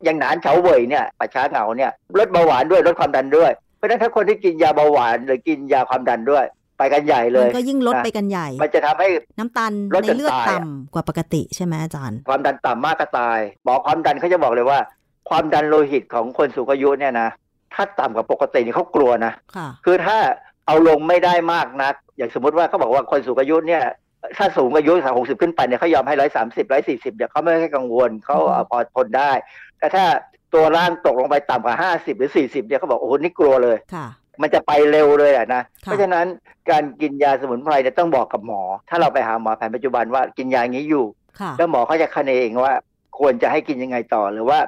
อย่างหนานเฉาเว่ยเนี่ยปัจฉาเหงาเนี่ยลดเบาหวานด้วยลดความดันด้วย เพราะฉะนั้นถ้าคนที่กินยาเบาหวานหรือกินยาความดันด้วย ไปกันใหญ่เลย มันก็ยิ่งลดไปกันใหญ่ มันจะทำให้น้ำตาลในเลือดต่ำกว่าปกติใช่ไหมอาจารย์ ความดันต่ำมากก็ตายหมอความดันเขาจะบอกเลยว่า ความดันโลหิตของคนสูงอายุเนี่ยนะถ้าต่ำกว่าปกตินี่เขากลัวนะ คือถ้าเอาลงไม่ได้มากนัก อย่างสมมติว่าเขาบอกว่าคนสูงอายุเนี่ย ถ้าสูงอายุสามหกสิบขึ้นไปเนี่ยเขายอมให้ร้อยสามสิบร้อยสี่สิบเนี่ยเขาไม่ให้กังวลเขาพอทนได้ แต่ถ้าตัวร่างตกลงไปต่ำกว่าห้าสิบหรือสี่สิบเนี่ยเขาบอกโอ้โหนี่กลัวเลยมันจะไปเร็วเลยอะนะ เพราะฉะนั้นการกินยาสมุนไพรเนี่ยต้องบอกกับหมอ ถ้าเราไปหาหมอแผนปัจจุบันว่ากินยาอย่างนี้อยู่ แล้วหมอเขาจะคะเนเองว่า ควรจะให้กินยังไงต่อ หรือว่า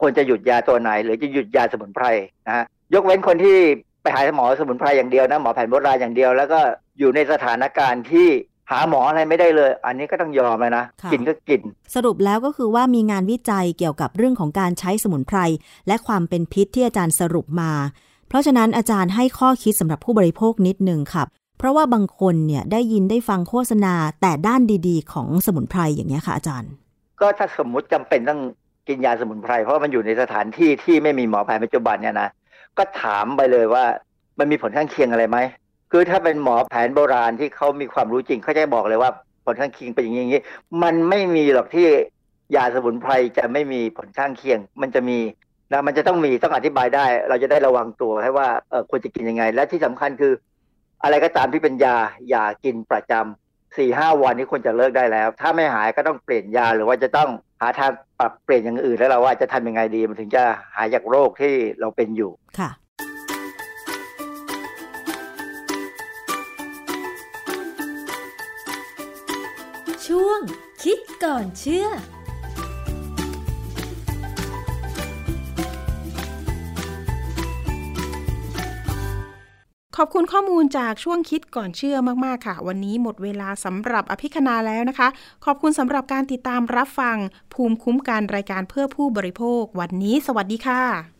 ควรจะหยุดยาตัวไหน หรือจะหยุดยาสมุนไพรนะฮะยกเว้นคนที่ไปหาหมอสมุนไพรอย่างเดียวนะหมอแผนโบราณอย่างเดียว แล้วก็อยู่ในสถานการณ์ที่ หาหมออะไรไม่ได้เลย อันนี้ก็ต้องยอมเลยนะ กินก็กิน สรุปแล้วก็คือว่ามีงานวิจัยเกี่ยวกับเรื่องของการใช้สมุนไพร และความเป็นพิษที่อาจารย์สรุปมา เพราะฉะนั้นอาจารย์ให้ข้อคิดสำหรับผู้บริโภคนิดหนึ่งครับ เพราะว่าบางคนเนี่ยได้ยินได้ฟังโฆษณาแต่ด้านดี ๆ ของสมุนไพรอย่างนี้ค่ะอาจารย์ ก็ถ้าสมมุติจำเป็นต้องกินยาสมุนไพรเพราะมันอยู่ในสถานที่ที่ไม่มีหมอแผนปัจจุบันเนี่ยนะก็ถามไปเลยว่ามันมีผลข้างเคียงอะไรไหม คือถ้าเป็นหมอแผนโบราณที่เขามีความรู้จริงเขาจะบอกเลยว่าผลข้างเคียงเป็นอย่างนี้ มันไม่มีหรอกที่ยาสมุนไพรจะไม่มีผลข้างเคียง มันจะมีนะมันจะต้องมีต้องอธิบายได้ เราจะได้ระวังตัวให้ว่าเออควรจะกินยังไง และที่สำคัญคือ อะไรก็ตามที่เป็นยาอย่ากินประจำสี่ห้าวันนี้ควรจะเลิกได้แล้ว ถ้าไม่หายก็ต้องเปลี่ยนยาหรือว่าจะต้องหาทางปรับเปลี่ยนอย่างอื่นแล้วเราว่าจะทำยังไงดีมันถึงจะหายจากโรคที่เราเป็นอยู่ค่ะ ช่วง คิดก่อนเชื่อขอบคุณข้อมูลจากช่วงคิดก่อนเชื่อมาก ๆ ค่ะ วันนี้หมดเวลาสำหรับอภิคณาแล้วนะคะ ขอบคุณสำหรับการติดตามรับฟัง ภูมิคุ้มการรายการเพื่อผู้บริโภค วันนี้ สวัสดีค่ะ